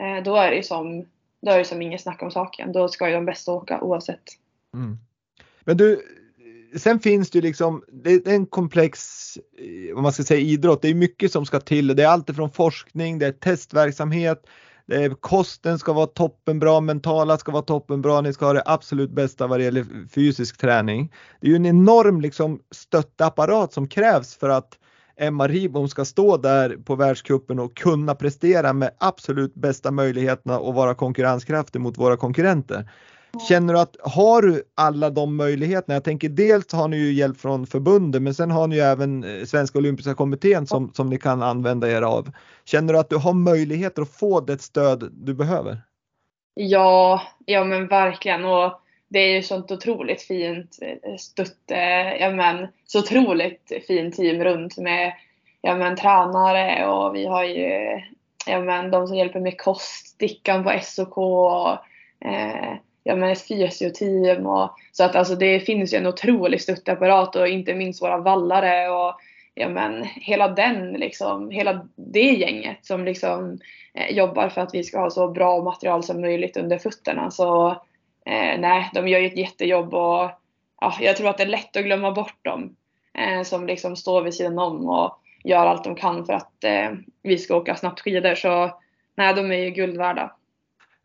eh, då är det ju som, då är det som inget snack om saken. Då ska ju de bästa åka oavsett. Mm. Men du, sen finns det ju liksom, det är en komplex, eh, vad man ska säga idrott, det är mycket som ska till. Det är allt från forskning, det är testverksamhet, kosten ska vara toppenbra, mentala ska vara toppenbra, ni ska ha det absolut bästa vad det gäller fysisk träning. Det är ju en enorm liksom stötteapparat som krävs för att Emma Ribom ska stå där på världskuppen och kunna prestera med absolut bästa möjligheterna och vara konkurrenskraftig mot våra konkurrenter. Känner du att har du alla de möjligheterna? Jag tänker dels har ni ju hjälp från förbundet men sen har ni ju även eh, Svenska Olympiska Kommittén som, som ni kan använda er av. Känner du att du har möjligheter att få det stöd du behöver? Ja, ja men verkligen och det är ju sånt otroligt fint eh, stött, eh, ja men så otroligt fint team runt med ja men tränare och vi har ju ja men de som hjälper med kost, Stickan på SOK och eh, ja, men fysioteam. Och, så att alltså, det finns ju en otrolig stöttapparat och inte minst våra vallare och ja, men, hela den liksom, hela det gänget som liksom eh, jobbar för att vi ska ha så bra material som möjligt under fötterna. Så eh, nej, de gör ju ett jättejobb och ja, jag tror att det är lätt att glömma bort dem eh, som liksom står vid sidan om och gör allt de kan för att eh, vi ska åka snabbt skidor. Så nej, de är ju guld värda.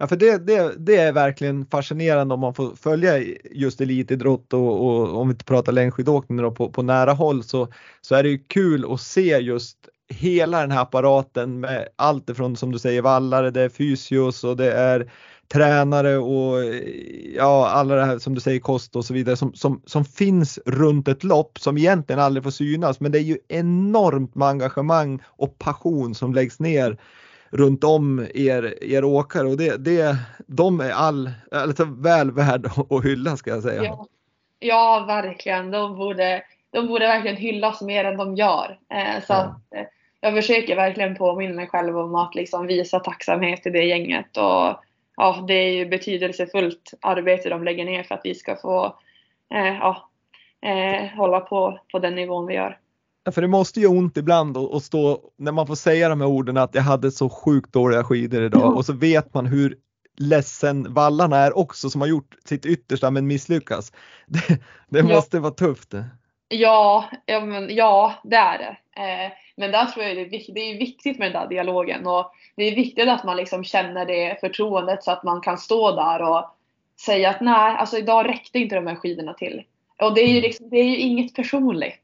Ja, för det, det, det är verkligen fascinerande om man får följa just elitidrott och, och om vi inte pratar längdskidåkning då, på, på nära håll så, så är det ju kul att se just hela den här apparaten med allt ifrån som du säger vallare, det är fysios och det är tränare och ja, alla det här som du säger kost och så vidare som, som, som finns runt ett lopp som egentligen aldrig får synas. Men det är ju enormt med engagemang och passion som läggs ner runt om er, er åkare och det, det, de är all, alltså väl värd att hylla ska jag säga. Ja, ja verkligen. De borde, de borde verkligen hyllas mer än de gör. Eh, så ja. att, eh, jag försöker verkligen påminna mig själv om att liksom visa tacksamhet till det gänget. Och, ja, det är ju betydelsefullt arbete de lägger ner för att vi ska få eh, ja, hålla på på den nivån vi gör. För det måste ju ont ibland att stå när man får säga de här orden att jag hade så sjukt dåliga skidor idag ja. och så vet man hur ledsen vallarna är också som har gjort sitt yttersta men misslyckas. Det, det måste vara tufft. Ja, ja, men, ja det är det. Eh, men där tror jag det är, det är viktigt med den där dialogen och det är viktigt att man liksom känner det förtroendet så att man kan stå där och säga att nej, alltså idag räckte inte de här skidorna till. Och det är ju, mm. liksom, det är ju inget personligt.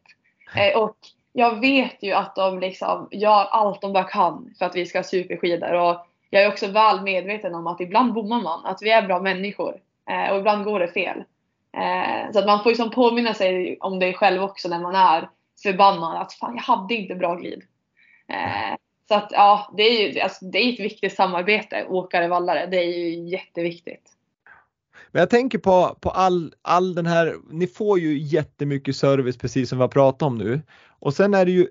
Eh, och jag vet ju att de liksom gör allt de bara kan för att vi ska ha superskidor. Och jag är också väl medveten om att ibland bommar man. Att vi är bra människor. Eh, och ibland går det fel. Eh, så att man får liksom påminna sig om det själv också när man är förbannad. Att fan, jag hade inte bra glid. Eh, så att ja, det är ju alltså, det är ett viktigt samarbete, åkare-vallare. Det är ju jätteviktigt. Men jag tänker på, på all, all den här, ni får ju jättemycket service precis som vi har pratat om nu. Och sen är det ju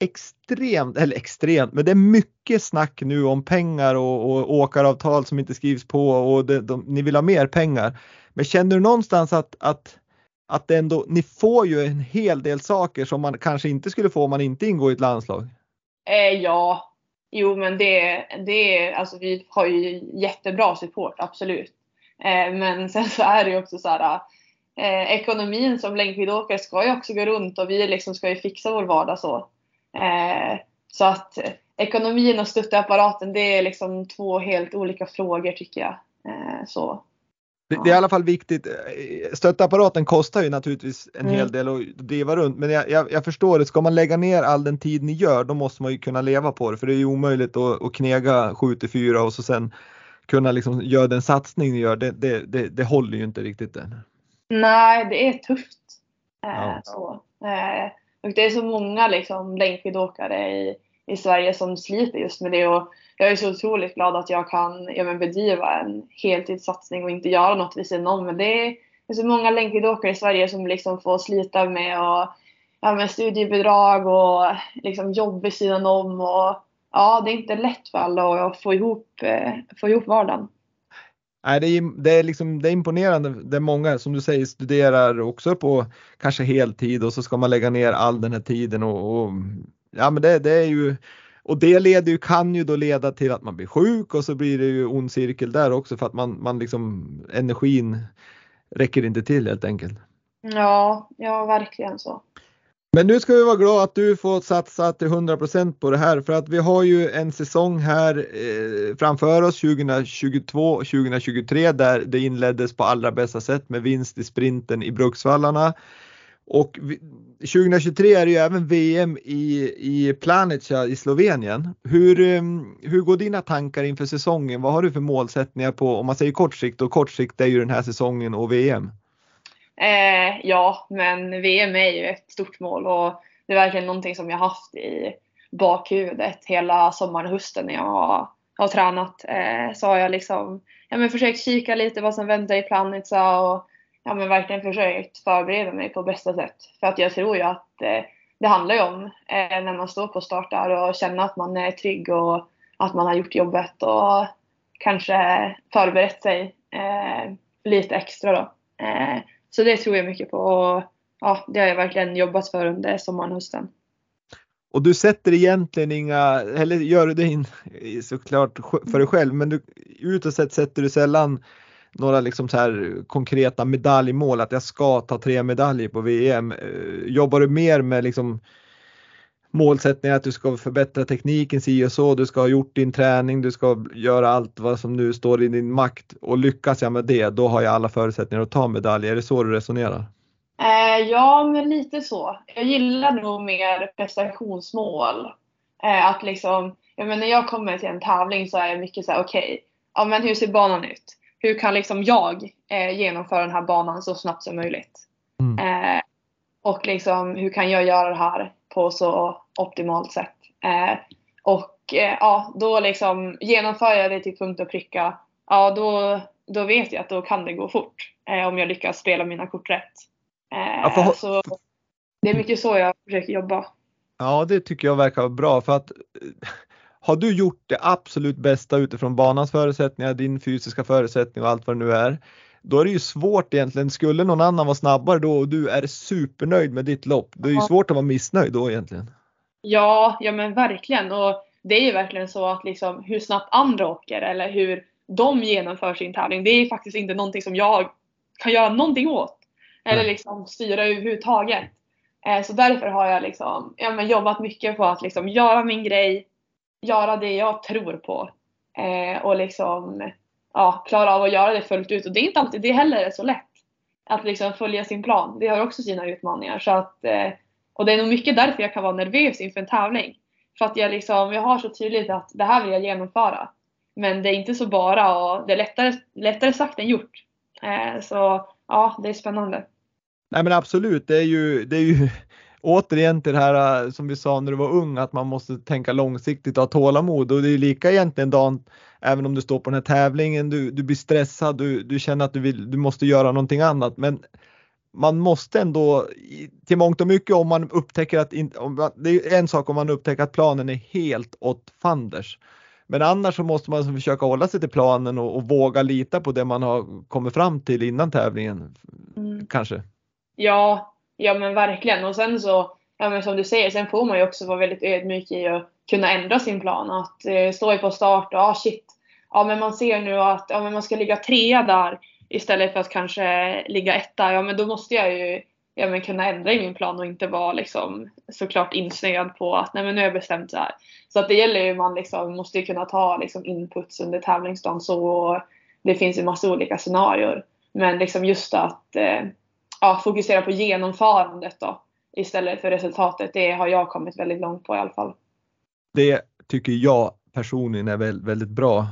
extremt, eller extremt, men det är mycket snack nu om pengar och, och åkaravtal som inte skrivs på och det, de, ni vill ha mer pengar. Men känner du någonstans att, att, att det ändå, ni får ju en hel del saker som man kanske inte skulle få om man inte ingår i ett landslag? Eh, ja, jo men det, det alltså vi har ju jättebra support, absolut. Eh, men sen så är det ju också så här eh, ekonomin som längdskidåkare ska ju också gå runt och vi liksom ska ju fixa vår vardag så. Eh, så att ekonomin och stöttapparaten det är liksom två helt olika frågor tycker jag. Eh, så. Det, det, är i alla fall viktigt. Stöttapparaten kostar ju naturligtvis en mm. hel del att driva runt, men jag, jag, jag, förstår det. Ska man lägga ner all den tid ni gör, då måste man ju kunna leva på det, för det är ju omöjligt att, att knega 7 till 4 och så sen kunna liksom göra den satsning ni gör. Det, det, det, det håller ju inte riktigt än. Nej, det är tufft. Eh, ja. så. Eh, och det är så många liksom längdskidåkare i, i Sverige som sliter just med det och jag är så otroligt glad att jag kan ja, men bedriva en heltidssatsning och inte göra något vid sidan om. Men det är, det är så många längdskidåkare i Sverige som liksom får slita med, och, ja, med studiebidrag och liksom jobb vid sidan om. Och, ja, det är inte lätt för alla att få ihop, eh, få ihop vardagen. Nej, det är, det, är liksom, det är imponerande. Det är många som du säger studerar också på kanske heltid och så ska man lägga ner all den här tiden och, och ja, men det, det är ju och det leder ju, kan ju då leda till att man blir sjuk och så blir det ju ond cirkel där också för att man, man liksom energin räcker inte till helt enkelt. Ja, ja verkligen så. Men nu ska vi vara glada att du får satsa till 100% på det här för att vi har ju en säsong här eh, framför oss 2022 och 2023 där det inleddes på allra bästa sätt med vinst i sprinten i Bruksvallarna. Och 2023 är det ju även VM i, i Planica i Slovenien. Hur, ehm, hur går dina tankar inför säsongen? Vad har du för målsättningar på, om man säger kort sikt och kort sikt är ju den här säsongen och VM? Eh, ja, men VM är ju ett stort mål och det är verkligen någonting som jag haft i bakhuvudet hela sommaren och hösten när jag har, har tränat. Eh, så har jag liksom ja, men försökt kika lite vad som väntar i Planica och ja, men verkligen försökt förbereda mig på bästa sätt. För att jag tror ju att eh, det handlar ju om eh, när man står på start där och känna att man är trygg och att man har gjort jobbet och kanske förberett sig eh, lite extra då. Eh, så det tror jag mycket på och ja, det har jag verkligen jobbat för under sommaren och hösten. Och du sätter egentligen inga, eller gör du det in, såklart för dig själv, men du, utåt sett sätter du sällan några liksom så här konkreta medaljmål, att jag ska ta tre medaljer på VM. Eh, jobbar du mer med liksom målsättningar att du ska förbättra tekniken si och så, du ska ha gjort din träning, du ska göra allt vad som nu står i din makt och lyckas jag med det, då har jag alla förutsättningar att ta medalj. Är det så du resonerar? Eh, ja, men lite så. Jag gillar nog mer prestationsmål. Eh, att liksom, ja, men när jag kommer till en tävling så är jag mycket så här, okej, okay, ja men hur ser banan ut? hur kan liksom jag eh, genomföra den här banan så snabbt som möjligt? Mm. Eh, och liksom hur kan jag göra det här på så optimalt sätt? Eh, och eh, ja, då liksom genomför jag det till punkt och pricka. Ja, då, då vet jag att då kan det gå fort eh, om jag lyckas spela mina kort rätt. Eh, ja. Så det är mycket så jag försöker jobba. Ja, det tycker jag verkar bra för att har du gjort det absolut bästa utifrån banans förutsättningar, din fysiska förutsättning och allt vad det nu är, då är det ju svårt egentligen. Skulle någon annan vara snabbare då och du är supernöjd med ditt lopp, det är ju svårt att vara missnöjd då egentligen. Ja, ja men verkligen. Och det är ju verkligen så att liksom hur snabbt andra åker eller hur de genomför sin tävling, det är faktiskt inte någonting som jag kan göra någonting åt. Eller liksom styra överhuvudtaget. Eh, så därför har jag liksom, ja, men jobbat mycket på att liksom göra min grej, göra det jag tror på. Eh, och liksom ja, klara av att göra det fullt ut. Och det är inte alltid det heller är så lätt. Att liksom följa sin plan. Det har också sina utmaningar. Så att, eh, och det är nog mycket därför jag kan vara nervös inför en tävling. För att jag, liksom, jag har så tydligt att det här vill jag genomföra. Men det är inte så bara och det är lättare, lättare sagt än gjort. Eh, så ja, det är spännande. Nej men absolut, det är ju, det är ju återigen till det här eh, som vi sa när du var ung att man måste tänka långsiktigt och ha tålamod och det är lika egentligen Dan, även om du står på den här tävlingen, du, du blir stressad, du, du känner att du, vill, du måste göra någonting annat men man måste ändå till mångt och mycket om man upptäcker att, om, det är en sak om man upptäcker att planen är helt åt fanders. Men annars så måste man försöka hålla sig till planen och, och våga lita på det man har kommit fram till innan tävlingen. Mm. Kanske. Ja, Ja men verkligen. Och sen så, ja men som du säger, sen får man ju också vara väldigt ödmjuk i att kunna ändra sin plan. Att eh, stå på start och ah shit, ja men man ser nu att ja, men man ska ligga trea där. istället för att kanske ligga etta, ja men då måste jag ju ja, men kunna ändra i min plan och inte vara liksom såklart insnöad på att nej men nu har jag bestämt så här. Så att det gäller ju man liksom måste ju kunna ta liksom inputs under tävlingsdagen så det finns ju massa olika scenarier. Men liksom just att eh, ja, fokusera på genomförandet då istället för resultatet. Det har jag kommit väldigt långt på i alla fall. Det tycker jag personligen är väldigt, väldigt bra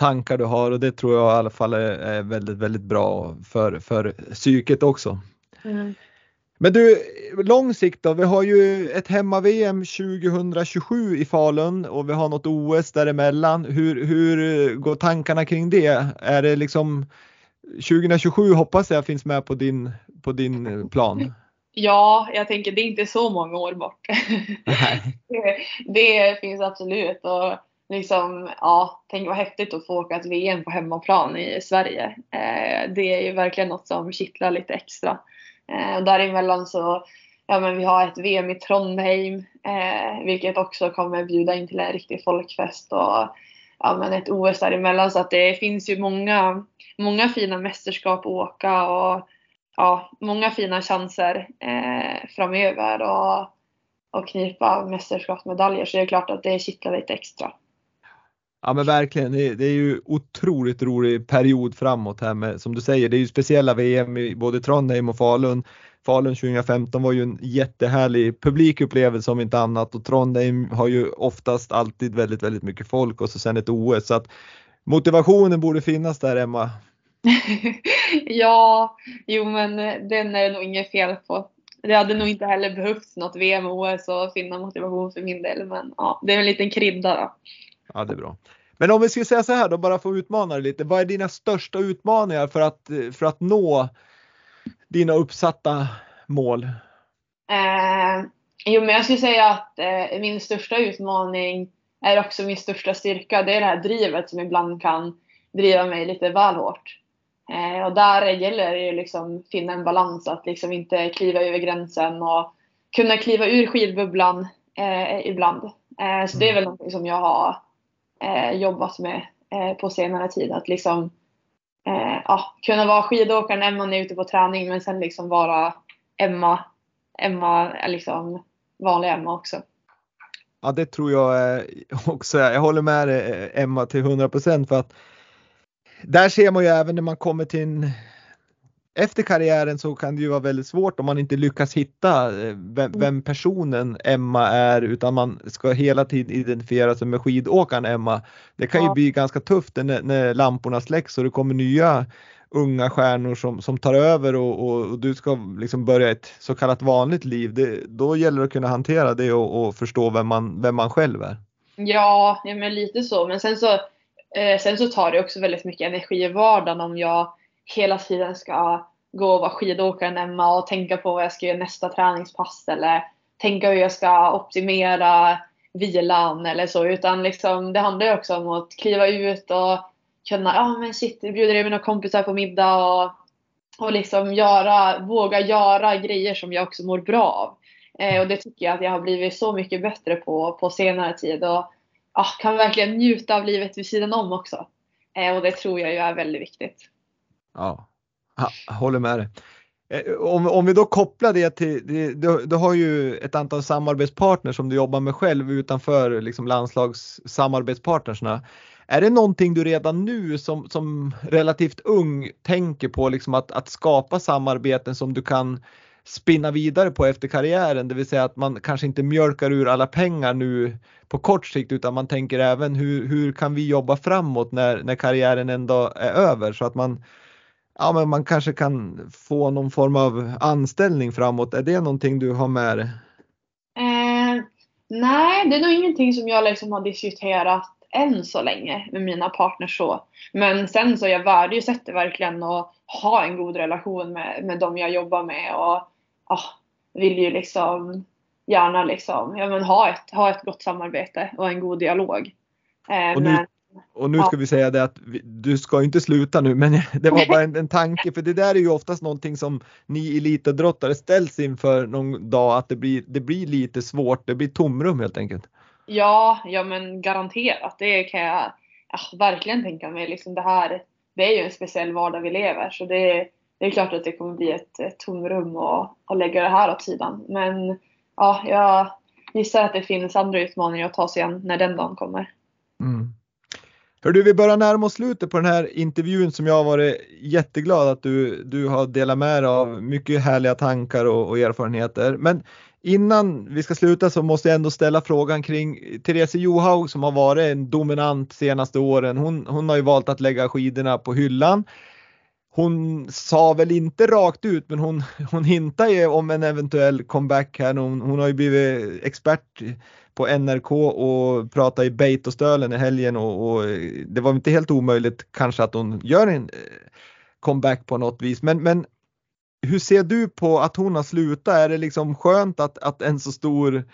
tankar du har och det tror jag i alla fall är väldigt, väldigt bra för, för psyket också. Mm. Men du, lång sikt då? Vi har ju ett hemma-VM 2027 i Falun och vi har något OS däremellan. Hur, hur går tankarna kring det? Är det liksom 2027 hoppas jag finns med på din, på din plan? Ja, jag tänker det är inte så många år bort. det, det, finns absolut och liksom, ja, tänk vad häftigt att få åka ett VM på hemmaplan i Sverige. Eh, det är ju verkligen något som kittlar lite extra. Eh, och däremellan så, ja men vi har ett VM i Trondheim, eh, vilket också kommer bjuda in till en riktig folkfest och ja men ett OS däremellan så att det finns ju många, många fina mästerskap att åka och ja, många fina chanser eh, framöver och, och knipa mästerskapsmedaljer så det är klart att det kittlar lite extra. Ja men verkligen, det är ju otroligt rolig period framåt här med som du säger, det är ju speciella VM i både Trondheim och Falun. Falun 2015 var ju en jättehärlig publikupplevelse om inte annat och Trondheim har ju oftast alltid väldigt, väldigt mycket folk och så sen ett OS så att motivationen borde finnas där Emma. ja, jo men eh, den är det nog inget fel på. Det hade nog inte heller behövts något VM och OS att finna motivation för min del men ja, det är en liten krydda då. Ja, det är bra. Men om vi ska säga så här då, bara för att utmana dig lite. Vad är dina största utmaningar för att, för att nå dina uppsatta mål? Eh, jo, men jag skulle säga att eh, min största utmaning är också min största styrka. Det är det här drivet som ibland kan driva mig lite väl hårt. Eh, och där gäller det ju liksom finna en balans att liksom inte kliva över gränsen och kunna kliva ur skidbubblan eh, ibland. Eh, så det är mm. väl något som jag har eh, jobbat med eh, på senare tid. Att liksom eh, ja, kunna vara skidåkaren när man är ute på träning men sen liksom vara Emma, Emma eh, liksom vanlig Emma också. Ja det tror jag eh, också. Jag håller med dig eh, Emma till 100 för att där ser man ju även när man kommer till en efter karriären så kan det ju vara väldigt svårt om man inte lyckas hitta eh, vem, vem, personen Emma är utan man ska hela tiden identifiera sig med skidåkaren Emma. Det kan ju bli ganska tufft när, när lamporna släcks och det kommer nya unga stjärnor som, som tar över och, och, och, du ska liksom börja ett så kallat vanligt liv. Det, då gäller det att kunna hantera det och, och förstå vem man, vem man själv är. Ja, ja men lite så. Men sen så, eh, sen så tar det också väldigt mycket energi i vardagen om jag hela tiden ska gå och vara skidåkaren Emma och tänka på vad jag ska göra nästa träningspass eller tänka hur jag ska optimera vilan eller så. Utan liksom, det handlar ju också om att kliva ut och kunna, ja men shit, bjuder in mina kompisar på middag och, och liksom göra, våga göra grejer som jag också mår bra av. Eh, och det tycker jag att jag har blivit så mycket bättre på på senare tid och ah, kan verkligen njuta av livet vid sidan om också. Eh, och det tror jag ju är väldigt viktigt. Ja, håller med dig. Eh, om, om vi då kopplar det till, du, du har ju ett antal samarbetspartners som du jobbar med själv utanför liksom landslagssamarbetspartnersna. Är det någonting du redan nu som, som relativt ung tänker på liksom att, att skapa samarbeten som du kan spinna vidare på efter karriären, det vill säga att man kanske inte mjölkar ur alla pengar nu på kort sikt utan man tänker även hur, hur kan vi jobba framåt när, när karriären ändå är över så att man ja, men man kanske kan få någon form av anställning framåt. Är det någonting du har med dig? Eh, nej, det är nog ingenting som jag liksom har diskuterat än så länge med mina partners så. Men sen så jag värdesätter verkligen att ha en god relation med, med dem jag jobbar med och ah, vill ju liksom gärna liksom, ja, men ha, ett, ha ett gott samarbete och en god dialog. Eh, och nu, men, och nu ska vi säga det att vi, du ska inte sluta nu men det var bara en, en tanke för det där är ju oftast någonting som ni elitidrottare ställs inför någon dag att det blir, det blir lite svårt, det blir tomrum helt enkelt. Ja, ja men garanterat. Det kan jag ja, verkligen tänka mig. Liksom det här det är ju en speciell vardag vi lever så det, det är klart att det kommer bli ett, ett tomrum och, och lägga det här åt sidan. Men ja, jag gissar att det finns andra utmaningar att ta sig an när den dagen kommer. Mm. Hör du, vi börjar närma oss slutet på den här intervjun som jag har varit jätteglad att du, du har delat med dig av mycket härliga tankar och, och erfarenheter. Men innan vi ska sluta så måste jag ändå ställa frågan kring Therese Johaug som har varit en dominant senaste åren. Hon, hon har ju valt att lägga skidorna på hyllan. Hon sa väl inte rakt ut men hon, hon hintar ju om en eventuell comeback här. Hon, hon har ju blivit expert på NRK och pratade i Beitostölen i helgen och, och, det var inte helt omöjligt kanske att hon gör en eh, comeback på något vis. Men, men hur ser du på att hon har slutat? Är det liksom skönt att, att en så stor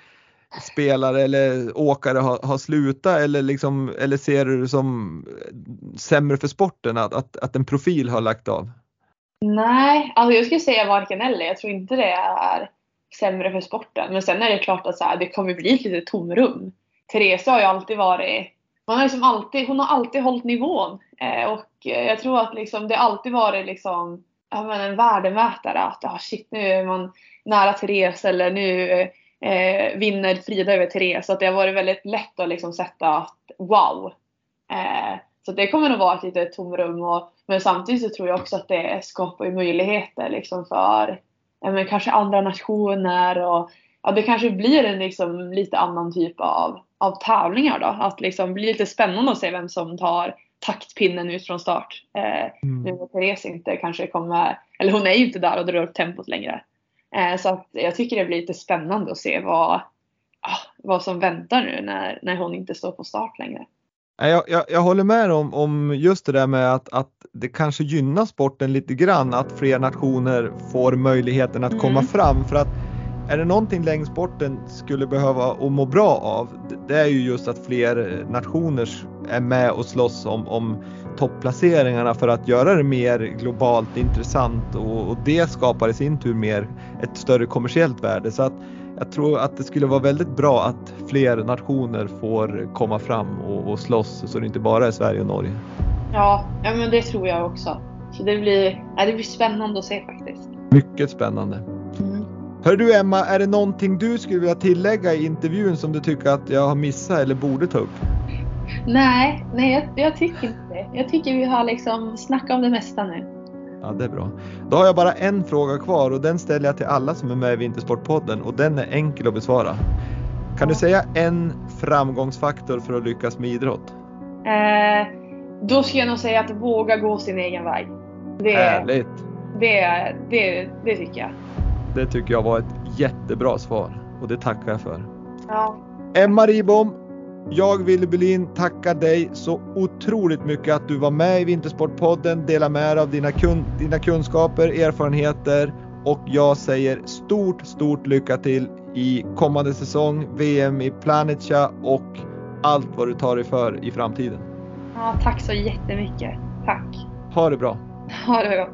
spelare eller åkare har, har slutat eller, liksom, eller ser du det som eh, sämre för sporten att, att, att en profil har lagt av? Nej, alltså jag skulle säga varken eller. Jag tror inte det är sämre för sporten. Men sen är det klart att så här, det kommer bli ett litet tomrum. Therese har ju alltid varit hon har, liksom alltid, hon har alltid hållit nivån. Eh, och eh, jag tror att liksom, det alltid varit liksom, ja, men en värdemätare. Att ah, shit, nu är man nära Therese eller nu eh, eh, vinner Frida över Therese. Att det har varit väldigt lätt att liksom sätta att wow. Eh, så det kommer nog vara ett litet tomrum. Och, men samtidigt så tror jag också att det skapar möjligheter liksom för ja, men kanske andra nationer. Och, ja, det kanske blir en liksom, lite annan typ av, av tävlingar då. Att liksom bli lite spännande att se vem som tar taktpinnen ut från start. Eh, mm. Nu när Therese inte kanske kommer, eller hon är ju inte där och drar upp tempot längre. Eh, så att jag tycker det blir lite spännande att se vad, ah, vad som väntar nu när, när hon inte står på start längre. Jag, jag, jag håller med om, om just det där med att, att det kanske gynnar sporten lite grann att fler nationer får möjligheten att mm. komma fram för att är det någonting längdsporten skulle behöva och må bra av det är ju just att fler nationer är med och slåss om, om topplaceringarna för att göra det mer globalt intressant och, och, det skapar i sin tur mer ett större kommersiellt värde. Så att jag tror att det skulle vara väldigt bra att fler nationer får komma fram och, och slåss så det inte bara är Sverige och Norge. Ja, ja men det tror jag också. Så det blir, ja, det blir spännande att se faktiskt. Mycket spännande. Mm. Hör du Emma, är det någonting du skulle vilja tillägga i intervjun som du tycker att jag har missat eller borde ta upp? Nej, nej jag, jag tycker inte det. Jag tycker vi har liksom snackat om det mesta nu. Ja, det är bra. Då har jag bara en fråga kvar och den ställer jag till alla som är med i Vintersportpodden och den är enkel att besvara. Kan du säga en framgångsfaktor för att lyckas med idrott? Eh, då ska jag nog säga att våga gå sin egen väg. Det, Härligt! Det, det, det tycker jag. Det tycker jag var ett jättebra svar och det tackar jag för. Ja. Emma Ribom, jag Wille Berlin tackar dig så otroligt mycket att du var med i Vintersportpodden, delade med dig av dina, kun dina kunskaper, erfarenheter och jag säger stort, stort lycka till i kommande säsong, VM i Planetja och allt vad du tar dig för i framtiden. Ja, tack så jättemycket. Tack. Ha det bra. Ha det bra.